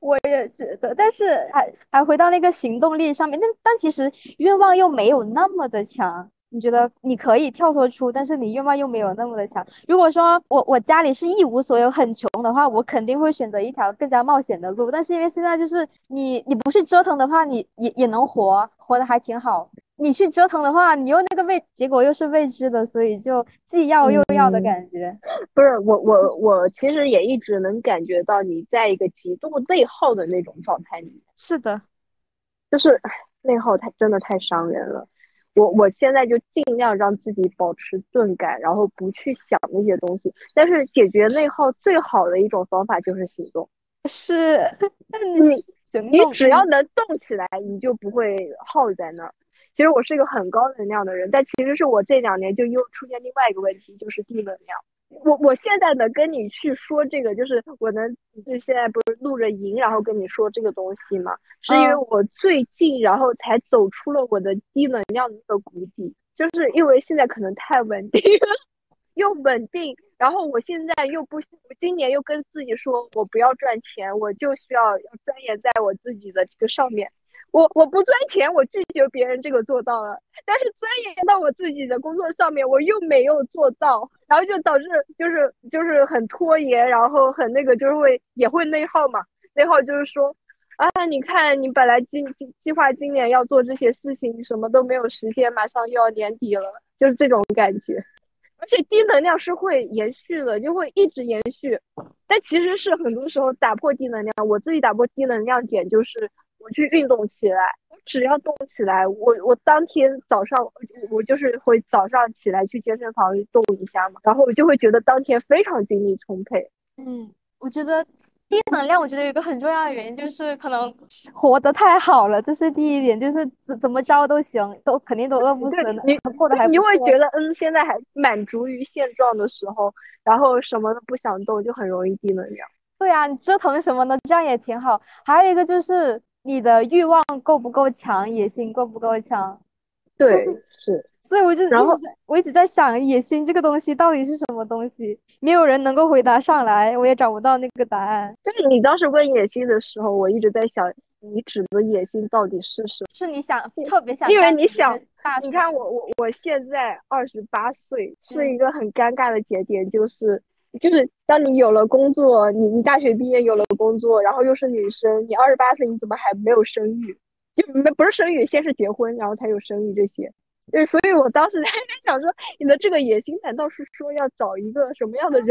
我也觉得，但是还还回到那个行动力上面，但但其实愿望又没有那么的强。你觉得你可以跳脱出，但是你愿望又没有那么的强。如果说我我家里是一无所有很穷的话，我肯定会选择一条更加冒险的路。但是因为现在就是你你不去折腾的话，你也也能活，活得还挺好。你去折腾的话，你又那个未结果又是未知的，所以就既要又要的感觉。不是我我我其实也一直能感觉到你在一个极度内耗的那种状态里面。是的，就是内耗太真的太伤人了。我我现在就尽量让自己保持钝感，然后不去想那些东西。但是解决内耗最好的一种方法就是行动。是，你你只要能动起来，你就不会耗在那儿。其实我是一个很高能量的人，但其实是我这两年就又出现另外一个问题，就是低能量。我我现在能跟你去说这个，就是我能就现在不是录着音，然后跟你说这个东西嘛，是因为我最近然后才走出了我的低能量的那个谷底，就是因为现在可能太稳定，又稳定，然后我现在又不，我今年又跟自己说我不要赚钱，我就需要要钻研在我自己的这个上面。我我不赚钱，我拒绝别人，这个做到了。但是钻研到我自己的工作上面，我又没有做到，然后就导致就是就是很拖延，然后很那个，就是会也会内耗嘛。内耗就是说，啊，你看你本来计计计划今年要做这些事情，你什么都没有实现，马上又要年底了，就是这种感觉。而且低能量是会延续的，就会一直延续。但其实是很多时候打破低能量，我自己打破低能量点就是。我去运动起来，我只要动起来，我我当天早上我就是会早上起来去健身房动一下嘛，然后我就会觉得当天非常精力充沛。嗯，我觉得低能量，我觉得有一个很重要的原因就是可能活得太好了，这是第一点，就是怎怎么着都行，都肯定都饿不死的。你过得还你会觉得嗯，现在还满足于现状的时候，然后什么都不想动，就很容易低能量。对啊，你折腾什么呢？这样也挺好。还有一个就是。你的欲望够不够强？野心够不够强？对，是。所以我就然后我一直在想，野心这个东西到底是什么东西？没有人能够回答上来，我也找不到那个答案。就是你当时问野心的时候，我一直在想，你指的野心到底是什么？是你想特别想？因为你想，你看我我我现在二十八岁，是一个很尴尬的节点，就是。就是当你有了工作，你你大学毕业有了工作，然后又是女生，你二十八岁你怎么还没有生育？就没不是生育，先是结婚，然后才有生育这些。对，所以我当时 在想说，你的这个野心难道是说要找一个什么样的人？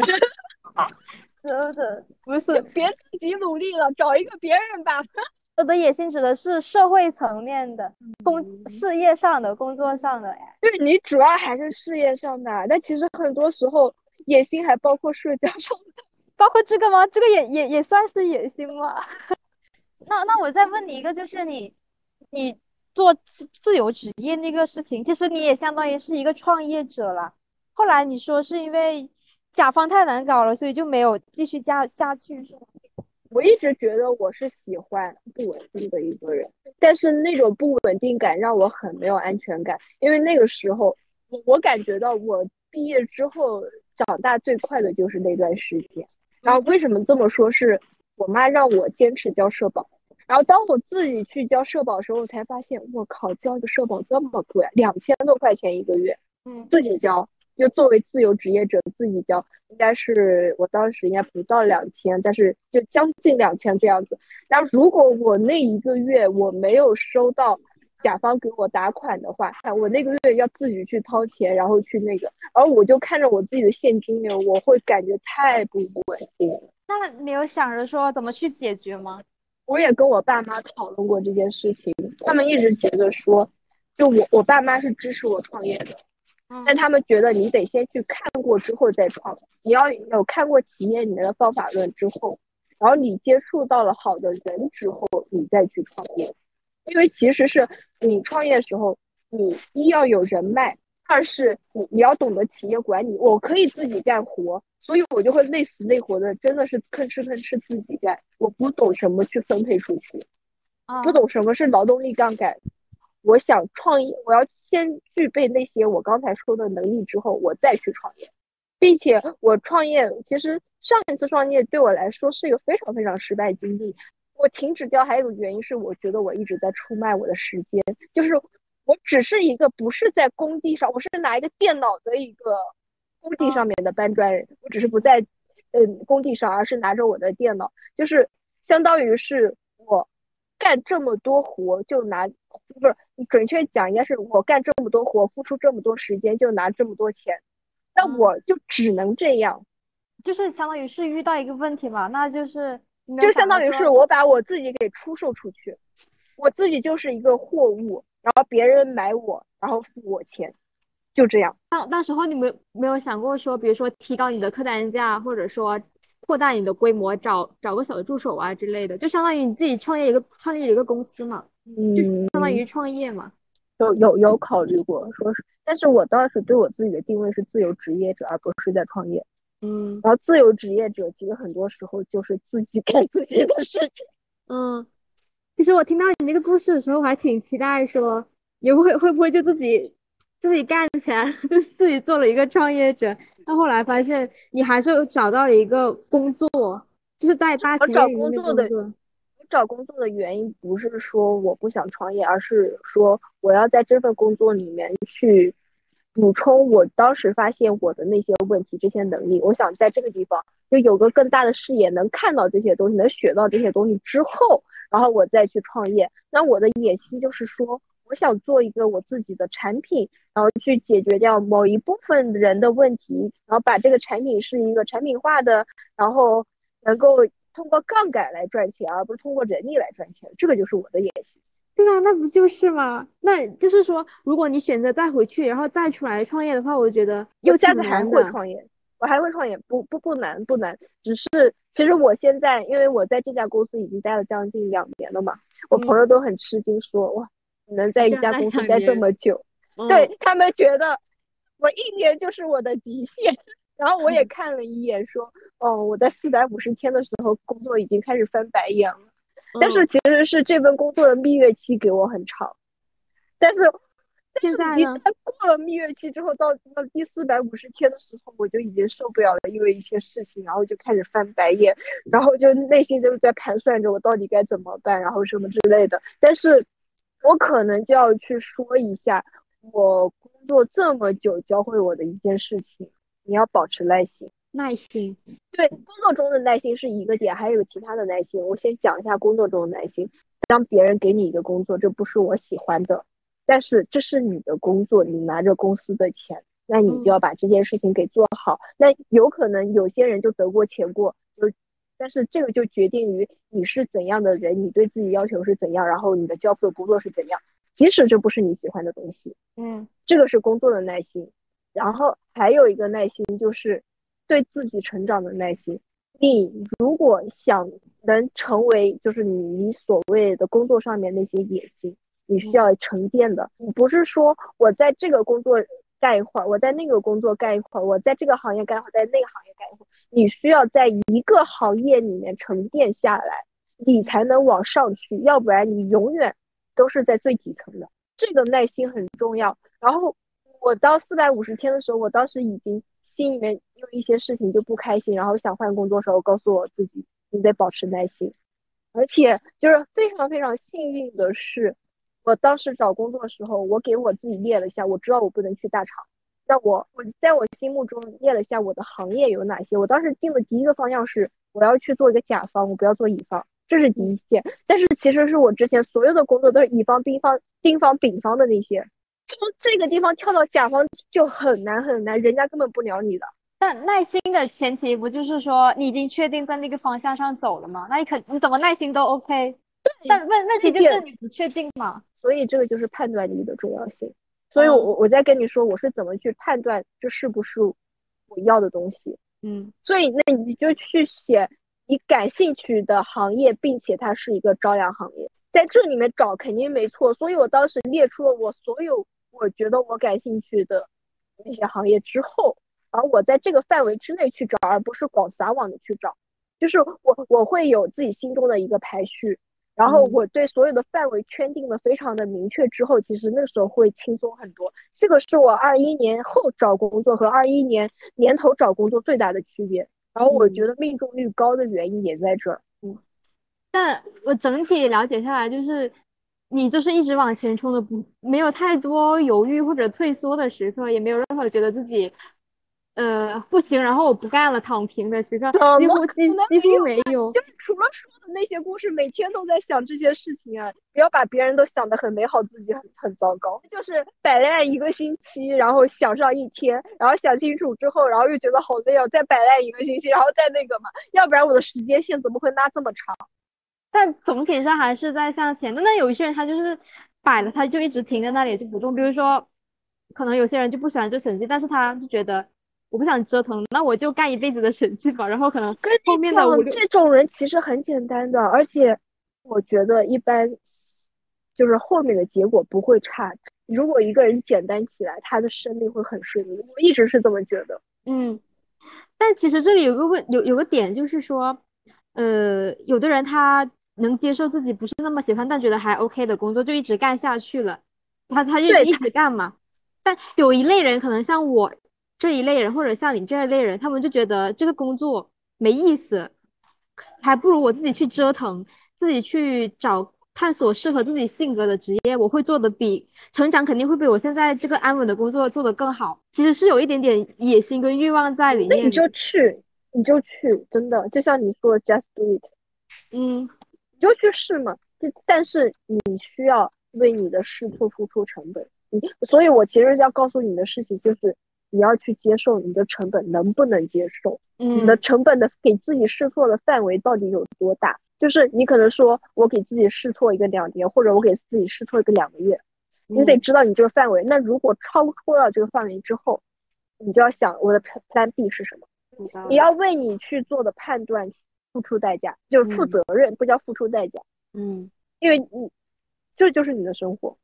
真的不是，别自己努力了，找一个别人吧。我的野心指的是社会层面的工事业上的工作上的。对你主要还是事业上的，但其实很多时候。野心还包括社交上的，包括这个吗？这个也也也算是野心吗？那那我再问你一个，就是你你做自自由职业那个事情，其实你也相当于是一个创业者了。后来你说是因为甲方太难搞了，所以就没有继续加下去，是吗？我一直觉得我是喜欢不稳定的一个人，但是那种不稳定感让我很没有安全感，因为那个时候我我感觉到我毕业之后长大最快的就是那段时间。然后为什么这么说？是我妈让我坚持交社保，然后当我自己去交社保的时候，才发现我靠，交一个社保这么贵，两千多块钱一个月，嗯，自己交。就作为自由职业者自己交，应该是我当时应该不到两千，但是就将近两千这样子。那如果我那一个月我没有收到甲方给我打款的话，我那个月要自己去掏钱，然后去那个，而我就看着我自己的现金流，我会感觉太不稳定。那没有想着说怎么去解决吗？我也跟我爸妈讨论过这件事情，他们一直觉得说，就我我爸妈是支持我创业的。但他们觉得你得先去看过之后再创，你要有看过企业里面的方法论之后，然后你接触到了好的人之后，你再去创业。因为其实是你创业的时候，你一要有人脉，二是你你要懂得企业管理。我可以自己干活，所以我就会累死累活的，真的是吭哧吭哧自己干。我不懂什么去分配出去，不懂什么是劳动力杠杆。我想创业，我要先具备那些我刚才说的能力之后，我再去创业，并且我创业其实上一次创业对我来说是一个非常非常失败经历。我停止掉还有个原因是，我觉得我一直在出卖我的时间，就是我只是一个不是在工地上，我是拿一个电脑的一个工地上面的搬砖人，我只是不在嗯工地上，而是拿着我的电脑，就是相当于是我干这么多活就拿。不是你准确讲，应该是我干这么多活，付出这么多时间，就拿这么多钱，那我就只能这样，就是相当于是遇到一个问题嘛，那就是就相当于是我把我自己给出售出去，我自己就是一个货物，然后别人买我，然后付我钱，就这样。那那时候你没没有想过说，比如说提高你的客单价，或者说扩大你的规模，找找个小的助手啊之类的，就相当于你自己创业一个创立一个公司嘛。嗯，就相当于创业嘛，有有有考虑过，说是，但是我当时对我自己的定位是自由职业者，而不是在创业。嗯，然后自由职业者其实很多时候就是自己干自己的事情。嗯，其实我听到你那个故事的时候，我还挺期待说，你会会不会就自己自己干起来，就是自己做了一个创业者。但后来发现你还是找到了一个工作，就是在大企业里面工作的。找工作的原因不是说我不想创业，而是说我要在这份工作里面去补充我当时发现我的那些问题、这些能力。我想在这个地方就有个更大的视野，能看到这些东西，能学到这些东西之后，然后我再去创业。那我的野心就是说，我想做一个我自己的产品，然后去解决掉某一部分人的问题，然后把这个产品是一个产品化的，然后能够。通过杠杆来赚钱，而不是通过人力来赚钱，这个就是我的野心。对啊，那不就是吗？那就是说，如果你选择再回去，然后再出来创业的话，我觉得又下次还会创业，我还会创业，不不不难不难。只是其实我现在，因为我在这家公司已经待了将近两年了嘛，我朋友都很吃惊，说哇，你能在一家公司待这么久？对他们觉得我一年就是我的极限。然后我也看了一眼，说，哦，我在四百五十天的时候，工作已经开始翻白眼了。但是其实是这份工作的蜜月期给我很长，但是现在呢，过了蜜月期之后，到到第四百五十天的时候，我就已经受不了了，因为一些事情，然后就开始翻白眼，然后就内心就是在盘算着我到底该怎么办，然后什么之类的。但是我可能就要去说一下，我工作这么久教会我的一件事情。你要保持耐心，耐心。对，工作中的耐心是一个点，还有其他的耐心。我先讲一下工作中的耐心。当别人给你一个工作，这不是我喜欢的，但是这是你的工作，你拿着公司的钱，那你就要把这件事情给做好。那有可能有些人就得过且过，就，但是这个就决定于你是怎样的人，你对自己要求是怎样，然后你的交付的工作是怎样。即使这不是你喜欢的东西，嗯，这个是工作的耐心。然后还有一个耐心，就是对自己成长的耐心。你如果想能成为就是你你所谓的工作上面那些野心，你需要沉淀的。你不是说我在这个工作干一会儿，我在那个工作干一会儿，我在这个行业干一会儿，在那个行业干一会儿。你需要在一个行业里面沉淀下来，你才能往上去，要不然你永远都是在最底层的。这个耐心很重要。然后我到四百五十天的时候，我当时已经。心里面有一些事情就不开心，然后想换工作时候，告诉我自己你得保持耐心。而且就是非常非常幸运的是，我当时找工作的时候，我给我自己列了一下，我知道我不能去大厂。那我我在我心目中列了一下我的行业有哪些。我当时定的第一个方向是我要去做一个甲方，我不要做乙方，这是第一线。但是其实是我之前所有的工作都是乙方、丁方、丁方、丙方的那些。从这个地方跳到甲方就很难很难，人家根本不鸟你的。但耐心的前提不就是说你已经确定在那个方向上走了吗？那你肯你怎么耐心都 OK。对，但问问题就是你不确定嘛。所以这个就是判断力的重要性。所以我我在跟你说我是怎么去判断这是不是我要的东西。嗯，所以那你就去写你感兴趣的行业，并且它是一个朝阳行业，在这里面找肯定没错。所以我当时列出了我所有。我觉得我感兴趣的那些行业之后，而我在这个范围之内去找，而不是广撒网的去找，就是我我会有自己心中的一个排序，然后我对所有的范围圈定的非常的明确之后，其实那时候会轻松很多。这个是我二一年后找工作和二一年年头找工作最大的区别，然后我觉得命中率高的原因也在这儿。嗯，但我整体了解下来就是。你就是一直往前冲的，不没有太多犹豫或者退缩的时刻，也没有任何觉得自己，呃不行，然后我不干了躺平的时刻，几乎几几乎没有。就是除了说的那些故事，每天都在想这些事情啊！不要把别人都想得很美好，自己很很糟糕。就是摆烂一个星期，然后想上一天，然后想清楚之后，然后又觉得好累哦，再摆烂一个星期，然后再那个嘛，要不然我的时间线怎么会拉这么长？但总体上还是在向前的。那有一些人他就是摆了，他就一直停在那里就不动。比如说，可能有些人就不喜欢做审计，但是他就觉得我不想折腾，那我就干一辈子的审计吧。然后可能后面的这种人其实很简单的，而且我觉得一般就是后面的结果不会差。如果一个人简单起来，他的生命会很顺利。我一直是这么觉得。嗯，但其实这里有个问，有有个点就是说，呃，有的人他。能接受自己不是那么喜欢，但觉得还 OK 的工作，就一直干下去了。他他就一直干嘛。但有一类人，可能像我这一类人，或者像你这一类人，他们就觉得这个工作没意思，还不如我自己去折腾，自己去找探索适合自己性格的职业，我会做的比成长肯定会比我现在这个安稳的工作做得更好。其实是有一点点野心跟欲望在里面。你就去，你就去，真的，就像你说的，just do it。嗯。就去试嘛，就但是你需要为你的试错付出成本。你，所以我其实要告诉你的事情就是，你要去接受你的成本能不能接受，你的成本的给自己试错的范围到底有多大？就是你可能说我给自己试错一个两年，或者我给自己试错一个两个月，你得知道你这个范围。那如果超出了这个范围之后，你就要想我的 Plan B 是什么？你要为你去做的判断。付出代价就是负责任，不叫付出代价。嗯，因为你这就是你的生活。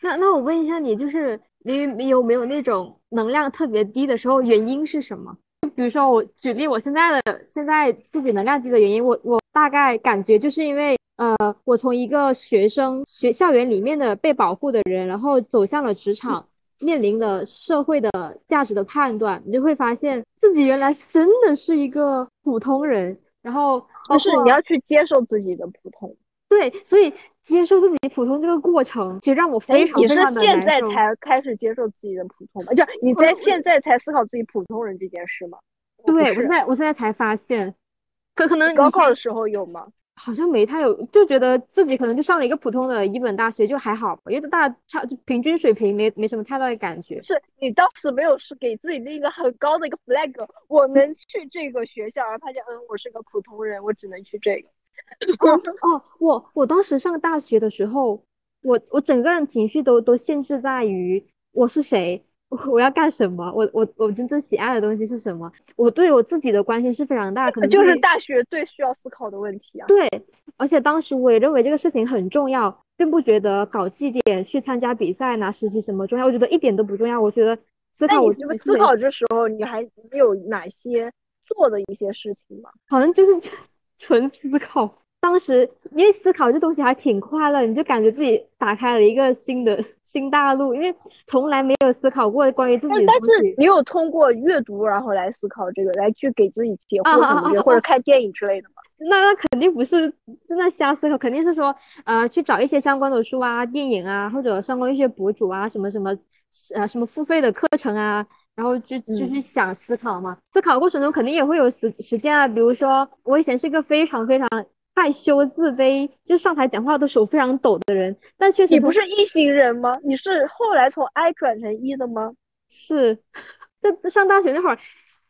那那我问一下你，就是你有没有那种能量特别低的时候，原因是什么？比如说我举例，我现在的现在自己能量低的原因，我我大概感觉就是因为呃，我从一个学生学校园里面的被保护的人，然后走向了职场，面临了社会的价值的判断，你就会发现自己原来真的是一个普通人。然后就是你要去接受自己的普通，对，所以接受自己普通这个过程，其实让我非常非常的你是现在才开始接受自己的普通吗？就你在现在才思考自己普通人这件事吗？对，我现在我现在才发现，可可能高考的时候有吗？好像没太有，就觉得自己可能就上了一个普通的一本大学，就还好，因为大差就平均水平，没没什么太大的感觉。是你当时没有是给自己立一个很高的一个 flag，我能去这个学校，而发现嗯，我是个普通人，我只能去这个。哦，我我当时上大学的时候，我我整个人情绪都都限制在于我是谁，我要干什么？我我我真正喜爱的东西是什么？我对我自己的关心是非常大，可能就是大学最需要思考的问题啊。对，而且当时我也认为这个事情很重要，并不觉得搞绩点、去参加比赛、拿实习什么重要。我觉得一点都不重要。我觉得思考，我思考这时候你还有哪些做的一些事情吗？好像就是 纯思考。当时因为思考这东西还挺快乐，你就感觉自己打开了一个新的 新大陆，因为从来没有思考过关于自己的但是你有通过阅读然后来思考这个，来去给自己解惑什么的，或者看电影之类的吗？那那肯定不是在瞎思考，肯定是说呃去找一些相关的书啊、电影啊，或者相关一些博主啊，什么什么呃什么付费的课程啊，然后就就去想思考嘛。思考过程中肯定也会有时时间啊，比如说我以前是一个非常非常。害羞自卑，就上台讲话都手非常抖的人，但确实你不是一行人吗？你是后来从 I 转成 E 的吗？是，在上大学那会儿，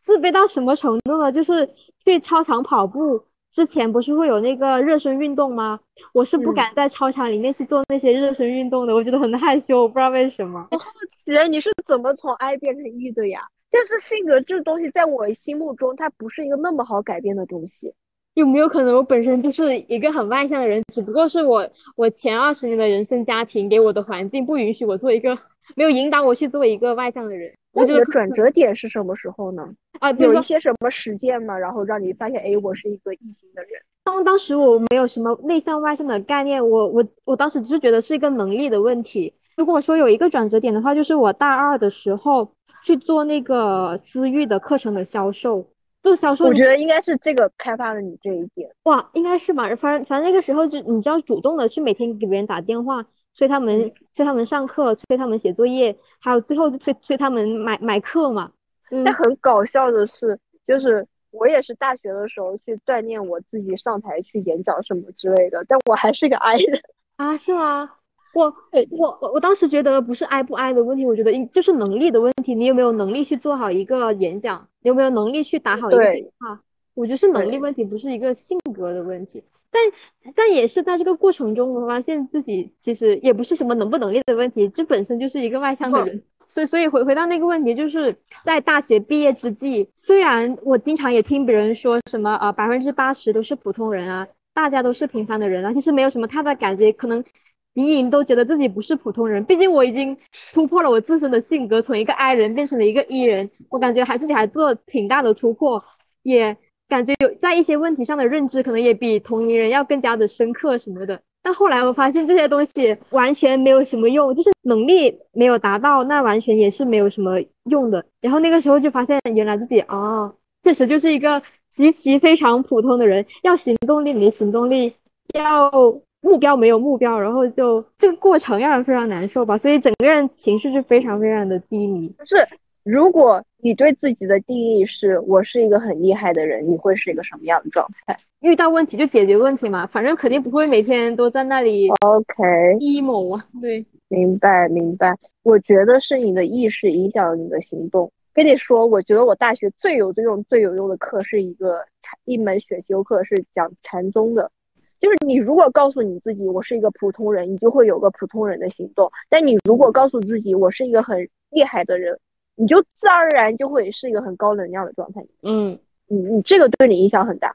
自卑到什么程度呢？就是去操场跑步之前，不是会有那个热身运动吗？我是不敢在操场里面去做那些热身运动的，我觉得很害羞，我不知道为什么。我好奇你是怎么从 I 变成 E 的呀？但是性格这东西，在我心目中，它不是一个那么好改变的东西。有没有可能我本身就是一个很外向的人，只不过是我我前二十年的人生家庭给我的环境不允许我做一个没有引导我去做一个外向的人。那你的转折点是什么时候呢？啊，有一些什么实践吗？然后让你发现，哎，我是一个异性的人。当当时我没有什么内向外向的概念，我我我当时只是觉得是一个能力的问题。如果说有一个转折点的话，就是我大二的时候去做那个私域的课程的销售。做销售，我觉得应该是这个开发了你这一点。哇，应该是吧。反正反正那个时候就你知道，主动的去每天给别人打电话，催他们催他们上课，催他们写作业，还有最后催催他们买买课嘛。但很搞笑的是，就是我也是大学的时候去锻炼我自己上台去演讲什么之类的，但我还是个 I 人啊，是吗？我我我我当时觉得不是挨不挨的问题，我觉得就是能力的问题。你有没有能力去做好一个演讲？你有没有能力去打好一个电话？我觉得是能力问题，不是一个性格的问题。但但也是在这个过程中，我发现自己其实也不是什么能不能力的问题，这本身就是一个外向的人。所以所以回回到那个问题，就是在大学毕业之际，虽然我经常也听别人说什么呃，百分之八十都是普通人啊，大家都是平凡的人啊，其实没有什么太大感觉，可能。隐隐都觉得自己不是普通人，毕竟我已经突破了我自身的性格，从一个 I 人变成了一个 E 人。我感觉还自己还做挺大的突破，也感觉有在一些问题上的认知可能也比同龄人要更加的深刻什么的。但后来我发现这些东西完全没有什么用，就是能力没有达到，那完全也是没有什么用的。然后那个时候就发现，原来自己啊，确实就是一个极其非常普通的人，要行动力没行动力，要。目标没有目标，然后就这个过程让人非常难受吧，所以整个人情绪是非常非常的低迷。就是如果你对自己的定义是我是一个很厉害的人，你会是一个什么样的状态？遇到问题就解决问题嘛，反正肯定不会每天都在那里。OK。emo 啊，对，明白明白。我觉得是你的意识影响了你的行动。跟你说，我觉得我大学最有用、最有用的课是一个一门选修课，是讲禅宗的。就是你如果告诉你自己我是一个普通人，你就会有个普通人的行动；但你如果告诉自己我是一个很厉害的人，你就自然而然就会是一个很高能量的状态。嗯，你你这个对你影响很大。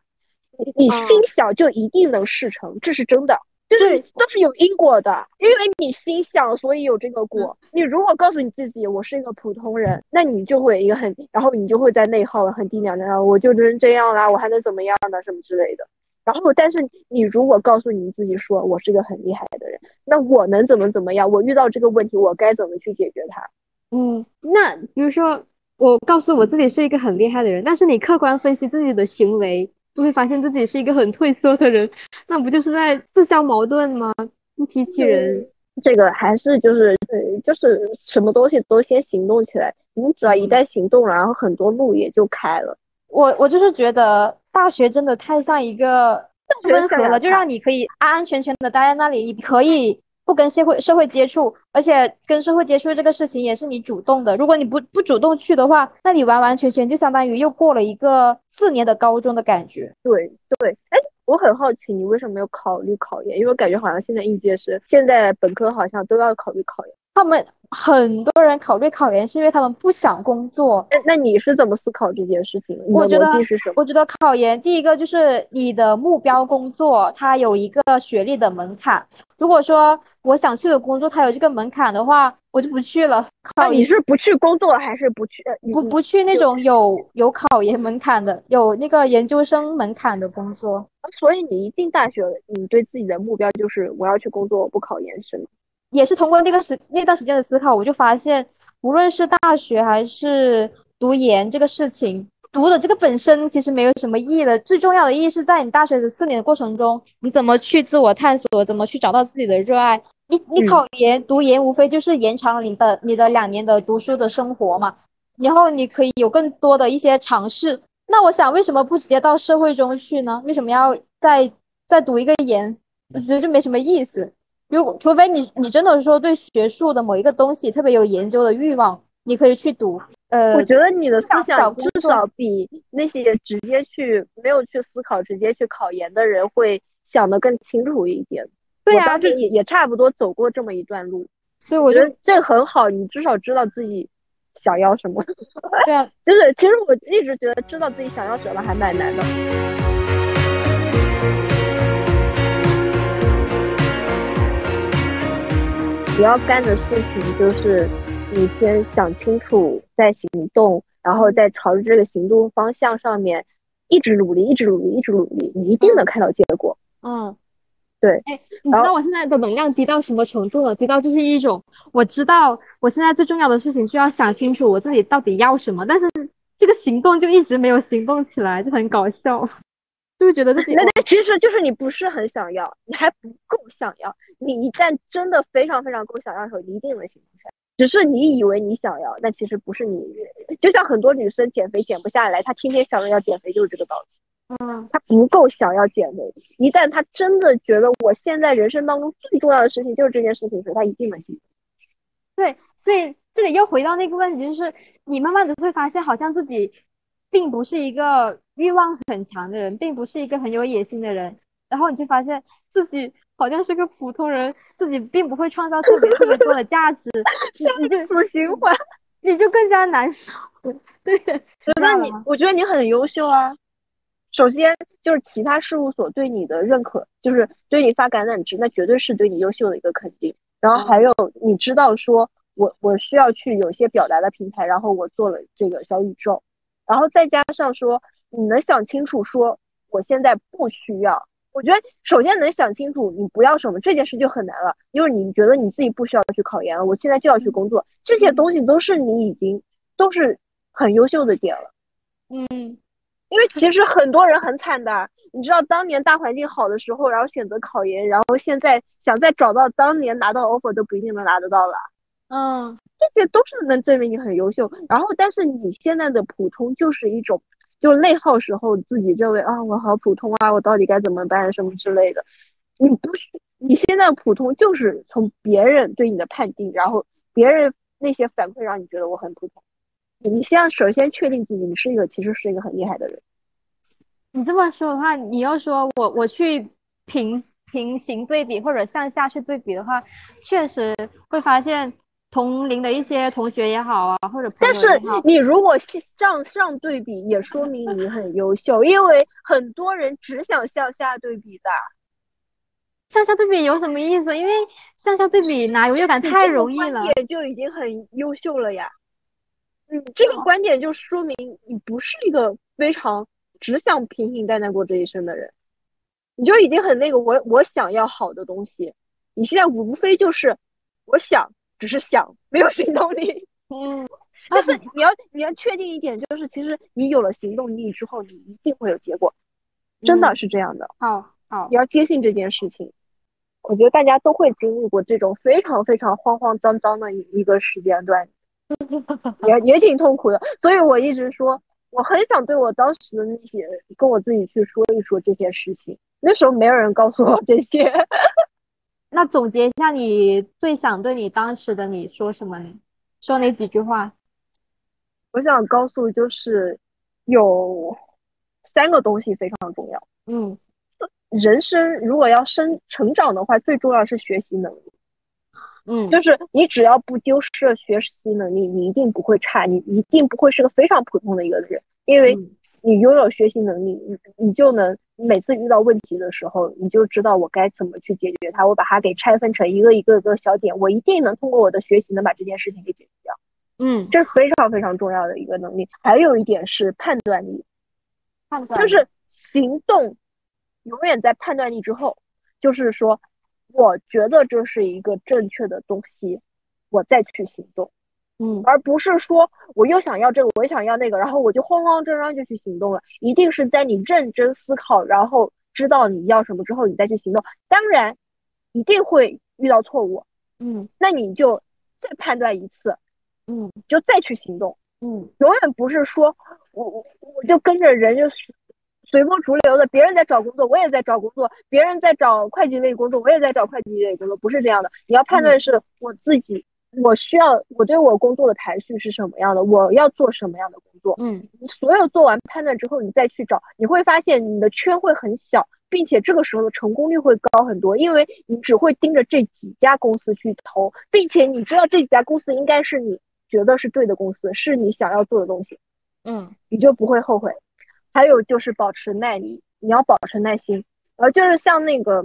你心小就一定能事成，这是真的，就是都是有因果的。因为你心想，所以有这个果。你如果告诉你自己我是一个普通人，那你就会一个很，然后你就会在内耗了，很低能量，我就能这样啦，我还能怎么样呢？什么之类的。然后，但是你如果告诉你自己说我是一个很厉害的人，那我能怎么怎么样？我遇到这个问题，我该怎么去解决它？嗯，那比如说我告诉我自己是一个很厉害的人，但是你客观分析自己的行为，就会发现自己是一个很退缩的人，那不就是在自相矛盾吗？自欺欺人。这个还是就是呃，就是什么东西都先行动起来，你只要一旦行动了，然后很多路也就开了。我我就是觉得。大学真的太像一个温和了，就让你可以安安全全的待在那里，你可以不跟社会社会接触，而且跟社会接触这个事情也是你主动的。如果你不不主动去的话，那你完完全全就相当于又过了一个四年的高中的感觉。对对，哎，我很好奇你为什么没有考虑考研？因为我感觉好像现在应届生现在本科好像都要考虑考研。他们很多人考虑考研是因为他们不想工作。那那你是怎么思考这件事情？我觉得是什么？我觉得考研第一个就是你的目标工作，它有一个学历的门槛。如果说我想去的工作它有这个门槛的话，我就不去了。考你是不去工作还是不去？不不去那种有有考研门槛的、有那个研究生门槛的工作。所以你一进大学，你对自己的目标就是我要去工作，我不考研是吗？也是通过那个时那段时间的思考，我就发现，无论是大学还是读研这个事情，读的这个本身其实没有什么意义的。最重要的意义是在你大学的四年的过程中，你怎么去自我探索，怎么去找到自己的热爱。你你考研读研，无非就是延长了你的你的两年的读书的生活嘛，然后你可以有更多的一些尝试。那我想，为什么不直接到社会中去呢？为什么要再再读一个研？我觉得就没什么意思。如果除非你你真的说对学术的某一个东西特别有研究的欲望，你可以去读。呃，我觉得你的思想至少比那些直接去没有去思考直接去考研的人会想得更清楚一点。对呀，就也也差不多走过这么一段路，所以我觉得这很好，你至少知道自己想要什么。对啊，就是其实我一直觉得知道自己想要什么还蛮难的。你要干的事情就是，你先想清楚再行动，然后再朝着这个行动方向上面一直努力，一直努力，一直努力，你一定能看到结果。嗯，对。哎，你知道我现在的能量低到什么程度了？低到就是一种，我知道我现在最重要的事情就要想清楚我自己到底要什么，但是这个行动就一直没有行动起来，就很搞笑。就是觉得自己那那其实就是你不是很想要，你还不够想要。你一旦真的非常非常够想要的时候，你一定能行动起来。只是你以为你想要，但其实不是你。就像很多女生减肥减不下来，她天天想着要减肥，就是这个道理。嗯，她不够想要减肥。一旦她真的觉得我现在人生当中最重要的事情就是这件事情时，她一定能行动。对，所以这里又回到那个问题，就是你慢慢的会发现，好像自己。并不是一个欲望很强的人，并不是一个很有野心的人，然后你就发现自己好像是个普通人，自己并不会创造特别特别多的价值，你就死循环，你就更加难受。对，觉得你，我觉得你很优秀啊。首先就是其他事务所对你的认可，就是对你发橄榄枝，那绝对是对你优秀的一个肯定。然后还有你知道说，我我需要去有些表达的平台，然后我做了这个小宇宙。然后再加上说，你能想清楚说我现在不需要。我觉得首先能想清楚你不要什么这件事就很难了，因为你觉得你自己不需要去考研了，我现在就要去工作，这些东西都是你已经都是很优秀的点了。嗯，因为其实很多人很惨的，你知道当年大环境好的时候，然后选择考研，然后现在想再找到当年拿到 offer 都不一定能拿得到了。嗯，这些都是能证明你很优秀。然后，但是你现在的普通就是一种，就内耗时候自己认为啊，我好普通啊，我到底该怎么办什么之类的。你不是，你现在普通就是从别人对你的判定，然后别人那些反馈让你觉得我很普通。你先首先确定自己，你是一个其实是一个很厉害的人。你这么说的话，你要说我我去平平行对比或者向下去对比的话，确实会发现。同龄的一些同学也好啊，或者但是你如果向上对比，也说明你很优秀，因为很多人只想向下对比的。向下对比有什么意思？因为向下对比拿优越感太容易了，也就已经很优秀了呀。嗯，这个观点就说明你不是一个非常只想平平淡淡过这一生的人，你就已经很那个。我我想要好的东西，你现在无非就是我想。只是想没有行动力，嗯 但是你要你要确定一点，就是其实你有了行动力之后，你一定会有结果，真的是这样的。好，好，你要坚信这件事情。我觉得大家都会经历过这种非常非常慌慌张张的一个时间段，也也挺痛苦的。所以我一直说，我很想对我当时的那些跟我自己去说一说这些事情。那时候没有人告诉我这些。那总结一下，你最想对你当时的你说什么呢？说哪几句话？我想告诉就是，有三个东西非常重要。嗯，人生如果要生成长的话，最重要是学习能力。嗯，就是你只要不丢失了学习能力，你一定不会差，你一定不会是个非常普通的一个人，因为你拥有学习能力，你你就能每次遇到问题的时候，你就知道我该怎么去解决它，我把它给拆分成一个一个个小点，我一定能通过我的学习能把这件事情给解决掉。嗯，这是非常非常重要的一个能力。还有一点是判断力，判断就是行动永远在判断力之后，就是说，我觉得这是一个正确的东西，我再去行动。嗯，而不是说我又想要这个，我又想要那个，然后我就慌慌张张就去行动了。一定是在你认真思考，然后知道你要什么之后，你再去行动。当然，一定会遇到错误，嗯，那你就再判断一次，嗯，就再去行动。嗯，永远不是说我我我就跟着人就随波逐流的，别人在找工作，我也在找工作；别人在找会计类工作，我也在找会计类工作，不是这样的。你要判断是我自己。我需要我对我工作的排序是什么样的？我要做什么样的工作？嗯，你所有做完判断之后，你再去找，你会发现你的圈会很小，并且这个时候的成功率会高很多，因为你只会盯着这几家公司去投，并且你知道这几家公司应该是你觉得是对的公司，是你想要做的东西，嗯，你就不会后悔。还有就是保持耐力，你要保持耐心，呃，就是像那个，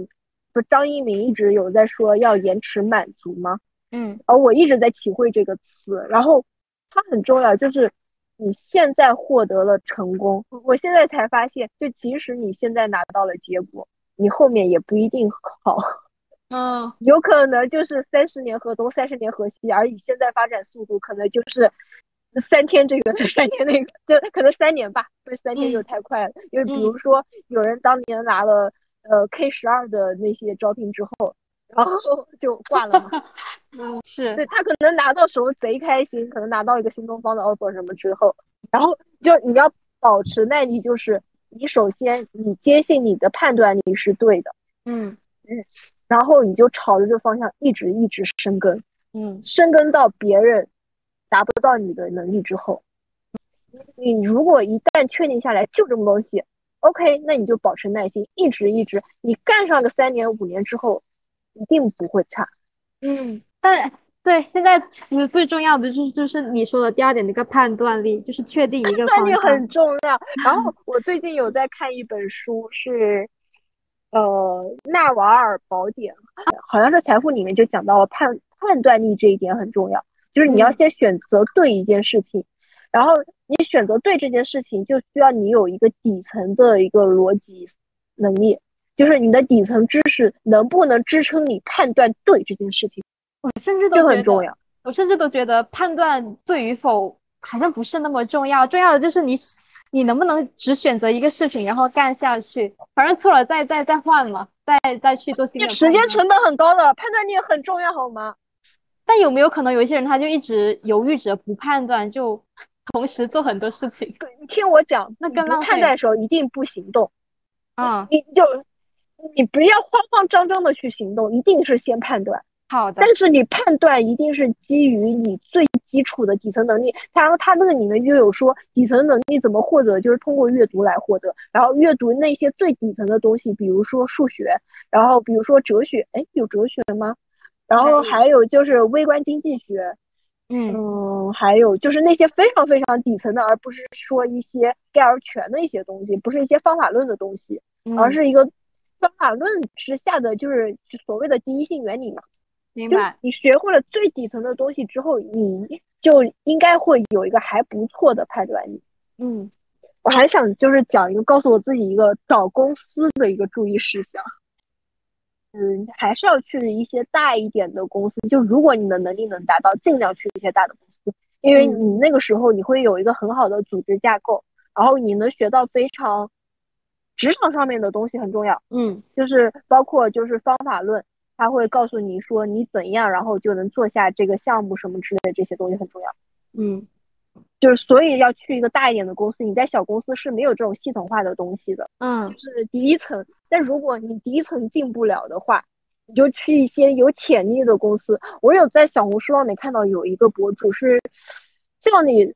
不是张一鸣一直有在说要延迟满足吗？嗯，而我一直在体会这个词，然后它很重要，就是你现在获得了成功，我现在才发现，就即使你现在拿到了结果，你后面也不一定好，嗯，有可能就是三十年河东，三十年河西，而你现在发展速度，可能就是三天这个，三天那个，就可能三年吧，不是三天就太快了，因为比如说有人当年拿了呃 K 十二的那些招聘之后。然后 就挂了嘛，嗯，是对他可能拿到手贼开心，可能拿到一个新东方的 offer 什么之后，然后就你要保持耐力，就是你首先你坚信你的判断力是对的，嗯嗯，然后你就朝着这方向一直一直深耕，嗯，深耕到别人达不到你的能力之后，你如果一旦确定下来就这么东西，OK，那你就保持耐心，一直一直，你干上个三年五年之后。一定不会差，嗯，但对现在其实最重要的就是就是你说的第二点那个判断力，就是确定一个判断力很重要。然后我最近有在看一本书，是呃《纳瓦尔宝典》，好像是财富里面就讲到了判判断力这一点很重要，就是你要先选择对一件事情，然后你选择对这件事情，就需要你有一个底层的一个逻辑能力。就是你的底层知识能不能支撑你判断对这件事情，我甚至都很重要。我甚至都觉得判断对与否好像不是那么重要，重要的就是你你能不能只选择一个事情然后干下去，反正错了再再再换嘛，再再去做新的。时间成本很高的，判断力很重要，好吗？但有没有可能有一些人他就一直犹豫着不判断，就同时做很多事情？你听我讲，那更浪费。判断的时候一定不行动啊，你就。你不要慌慌张张的去行动，一定是先判断。好的。但是你判断一定是基于你最基础的底层能力。然后他那个里面就有说底层能力怎么获得，就是通过阅读来获得。然后阅读那些最底层的东西，比如说数学，然后比如说哲学，哎，有哲学吗？然后还有就是微观经济学，嗯还有就是那些非常非常底层的，而不是说一些概而全的一些东西，不是一些方法论的东西，而是一个。方法论之下的就是所谓的第一性原理嘛，明白？你学会了最底层的东西之后，你就应该会有一个还不错的判断力。嗯，我还想就是讲一个，告诉我自己一个找公司的一个注意事项。嗯，还是要去一些大一点的公司，就如果你的能力能达到，尽量去一些大的公司，因为你那个时候你会有一个很好的组织架构，然后你能学到非常。职场上面的东西很重要，嗯，就是包括就是方法论，他会告诉你说你怎样，然后就能做下这个项目什么之类的，这些东西很重要，嗯，就是所以要去一个大一点的公司，你在小公司是没有这种系统化的东西的，嗯，就是第一层。但如果你第一层进不了的话，你就去一些有潜力的公司。我有在小红书上面看到有一个博主是叫你。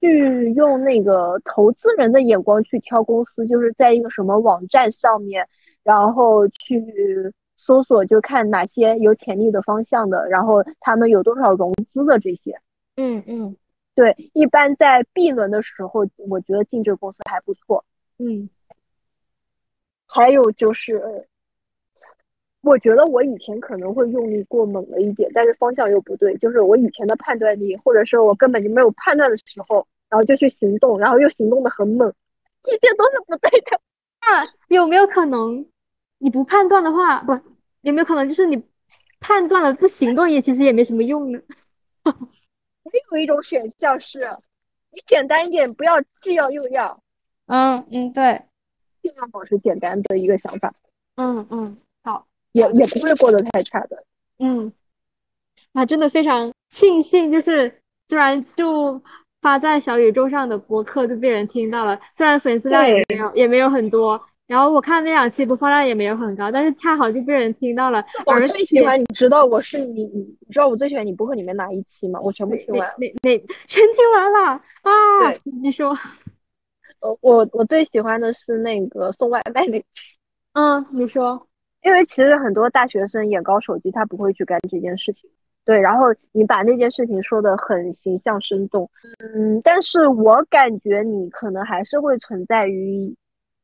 去用那个投资人的眼光去挑公司，就是在一个什么网站上面，然后去搜索，就看哪些有潜力的方向的，然后他们有多少融资的这些。嗯嗯，对，一般在 B 轮的时候，我觉得进这个公司还不错。嗯，还有就是，我觉得我以前可能会用力过猛了一点，但是方向又不对，就是我以前的判断力，或者是我根本就没有判断的时候，然后就去行动，然后又行动的很猛，这些都是不对的。那有没有可能你不判断的话，不，有没有可能就是你判断了不行动也其实也没什么用呢？还有一种选项是，你简单一点，不要既要又要，嗯嗯，对，尽量保持简单的一个想法，嗯嗯，好，也也不会过得太差的。嗯，啊，真的非常庆幸，就是虽然就发在小宇宙上的播客就被人听到了，虽然粉丝量也没有也没有很多，然后我看那两期播放量也没有很高，但是恰好就被人听到了，我最喜欢，你知道我是你，你你知道我最喜欢你播客里面哪一期吗？我全部听完了。哪哪全听完了啊！你说，呃，我我最喜欢的是那个送外卖那期，嗯，你说，因为其实很多大学生眼高手低，他不会去干这件事情。对，然后你把那件事情说的很形象生动，嗯，但是我感觉你可能还是会存在于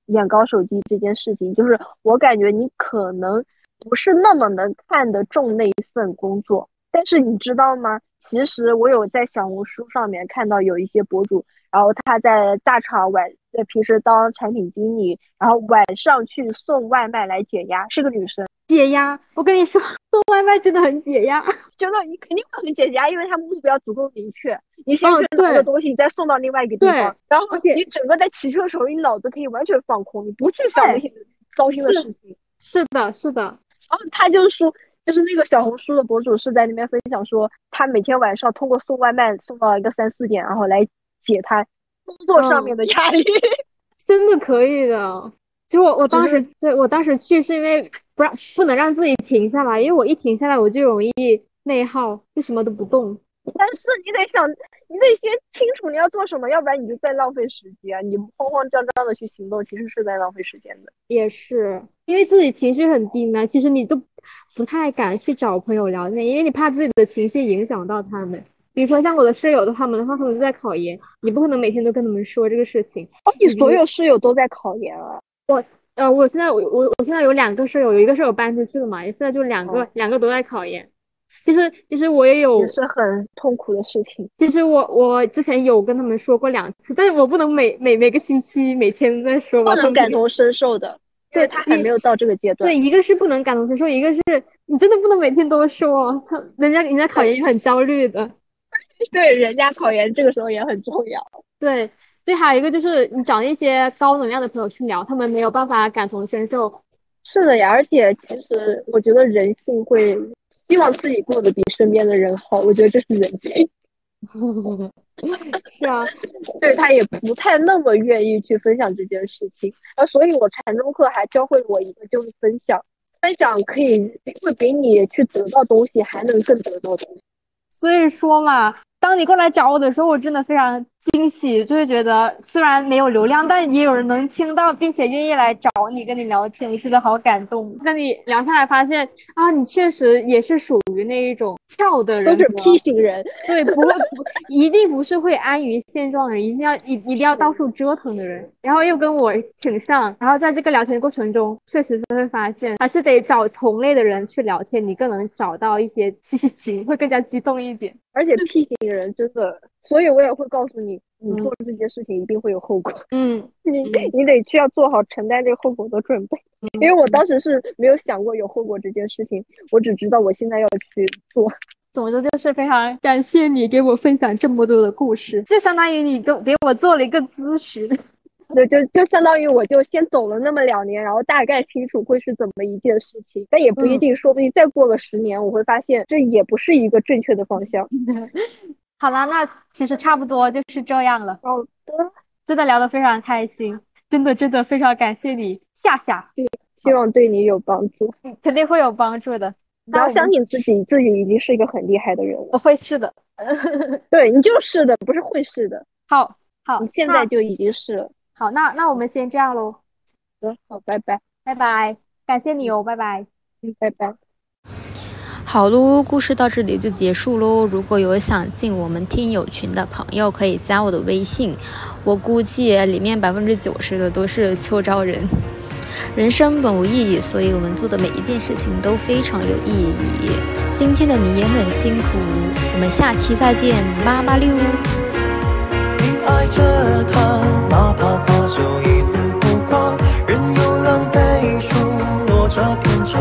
眼高手低这件事情，就是我感觉你可能不是那么能看得重那一份工作，但是你知道吗？其实我有在小红书上面看到有一些博主，然后他在大厂晚，在平时当产品经理，然后晚上去送外卖来解压，是个女生。解压，我跟你说，送外卖真的很解压。真的你肯定会很解压，因为他们目标足够明确。你先哦去拿对个东西，你再送到另外一个地方，然后你整个在骑车的时候，你脑子可以完全放空，你不去想那些糟心的事情。是的，是的，然后他就是说，就是那个小红书的博主是在那边分享说，他每天晚上通过送外卖送到一个三四点，然后来解他工作上嗯面的压力。真的可以的。就我我当时对我当时去是因为不让不能让自己停下来，因为我一停下来我就容易内耗，就什么都不动。但是你得想，你得先清楚你要做什么，要不然你就在浪费时间。你慌慌张张的去行动，其实是在浪费时间的。也是因为自己情绪很低嘛，其实你都不太敢去找朋友聊天，因为你怕自己的情绪影响到他们。比如说像我的室友的话们的话，他们都在考研，你不可能每天都跟他们说这个事情。哦，你所有室友都在考研啊？我呃，我现在我我我现在有两个室友，有一个室友搬出去了嘛，现在就两个、哦两个都在考研。其实其实我也有也，是很痛苦的事情。其实我我之前有跟他们说过两次，但是我不能每每每个星期每天在说吧，不能感同身受的，对他还没有到这个阶段。对，一个是不能感同身受，一个是你真的不能每天都说，他人家人家考研也很焦虑的。对，人家考研这个时候也很重要。对对，还有一个就是你找一些高能量的朋友去聊，他们没有办法感同身受。是的呀，而且其实我觉得人性会希望自己过得比身边的人好，我觉得这是人性。是啊，对他也不太那么愿意去分享这件事情，啊，所以我禅宗课还教会我一个，就是分享，分享可以会比你去得到东西还能更得到东西。所以说嘛，当你过来找我的时候，我真的非常惊喜，就会觉得虽然没有流量，但也有人能听到，并且愿意来找你跟你聊天，我觉得好感动。跟你聊下来发现啊，你确实也是属于那一种跳的人格，都是 P 型人，对，不会不一定不是会安于现状的人，一定要一一定要到处折腾的人。然后又跟我挺像，然后在这个聊天过程中，确实是会发现，还是得找同类的人去聊天，你更能找到一些激情，会更加激动一点。而且 P 型人真的，所以我也会告诉你，你做这件事情一定会有后果，嗯，你你得需要做好承担这个后果的准备。因为我当时是没有想过有后果这件事情，我只知道我现在要去做。总之就是非常感谢你给我分享这么多的故事，就相当于你给给我做了一个咨询。对，就就相当于我就先走了那么两年，然后大概清楚会是怎么一件事情，但也不一定，说不定再过个十年，我会发现这也不是一个正确的方向。好啦，那其实差不多就是这样了。好的，真的聊得非常开心，真的真的非常感谢你，夏夏，对希望对你有帮助。肯定会有帮助的。你要相信自己，自己已经是一个很厉害的人了。我会是的。对你就是的，不是会是的，好，好，你现在就已经是了。好，那那我们先这样喽，嗯，好，拜拜。拜拜，感谢你哦，拜拜。嗯，拜拜。好喽，故事到这里就结束喽。如果有想进我们听友群的朋友，可以加我的微信。我估计里面百分之九十的都是秋招人。人生本无意义，所以我们做的每一件事情都非常有意义。今天的你也很辛苦，我们下期再见，妈妈溜。你爱着他，哪怕早就一丝不挂，任由狼狈数落着偏差，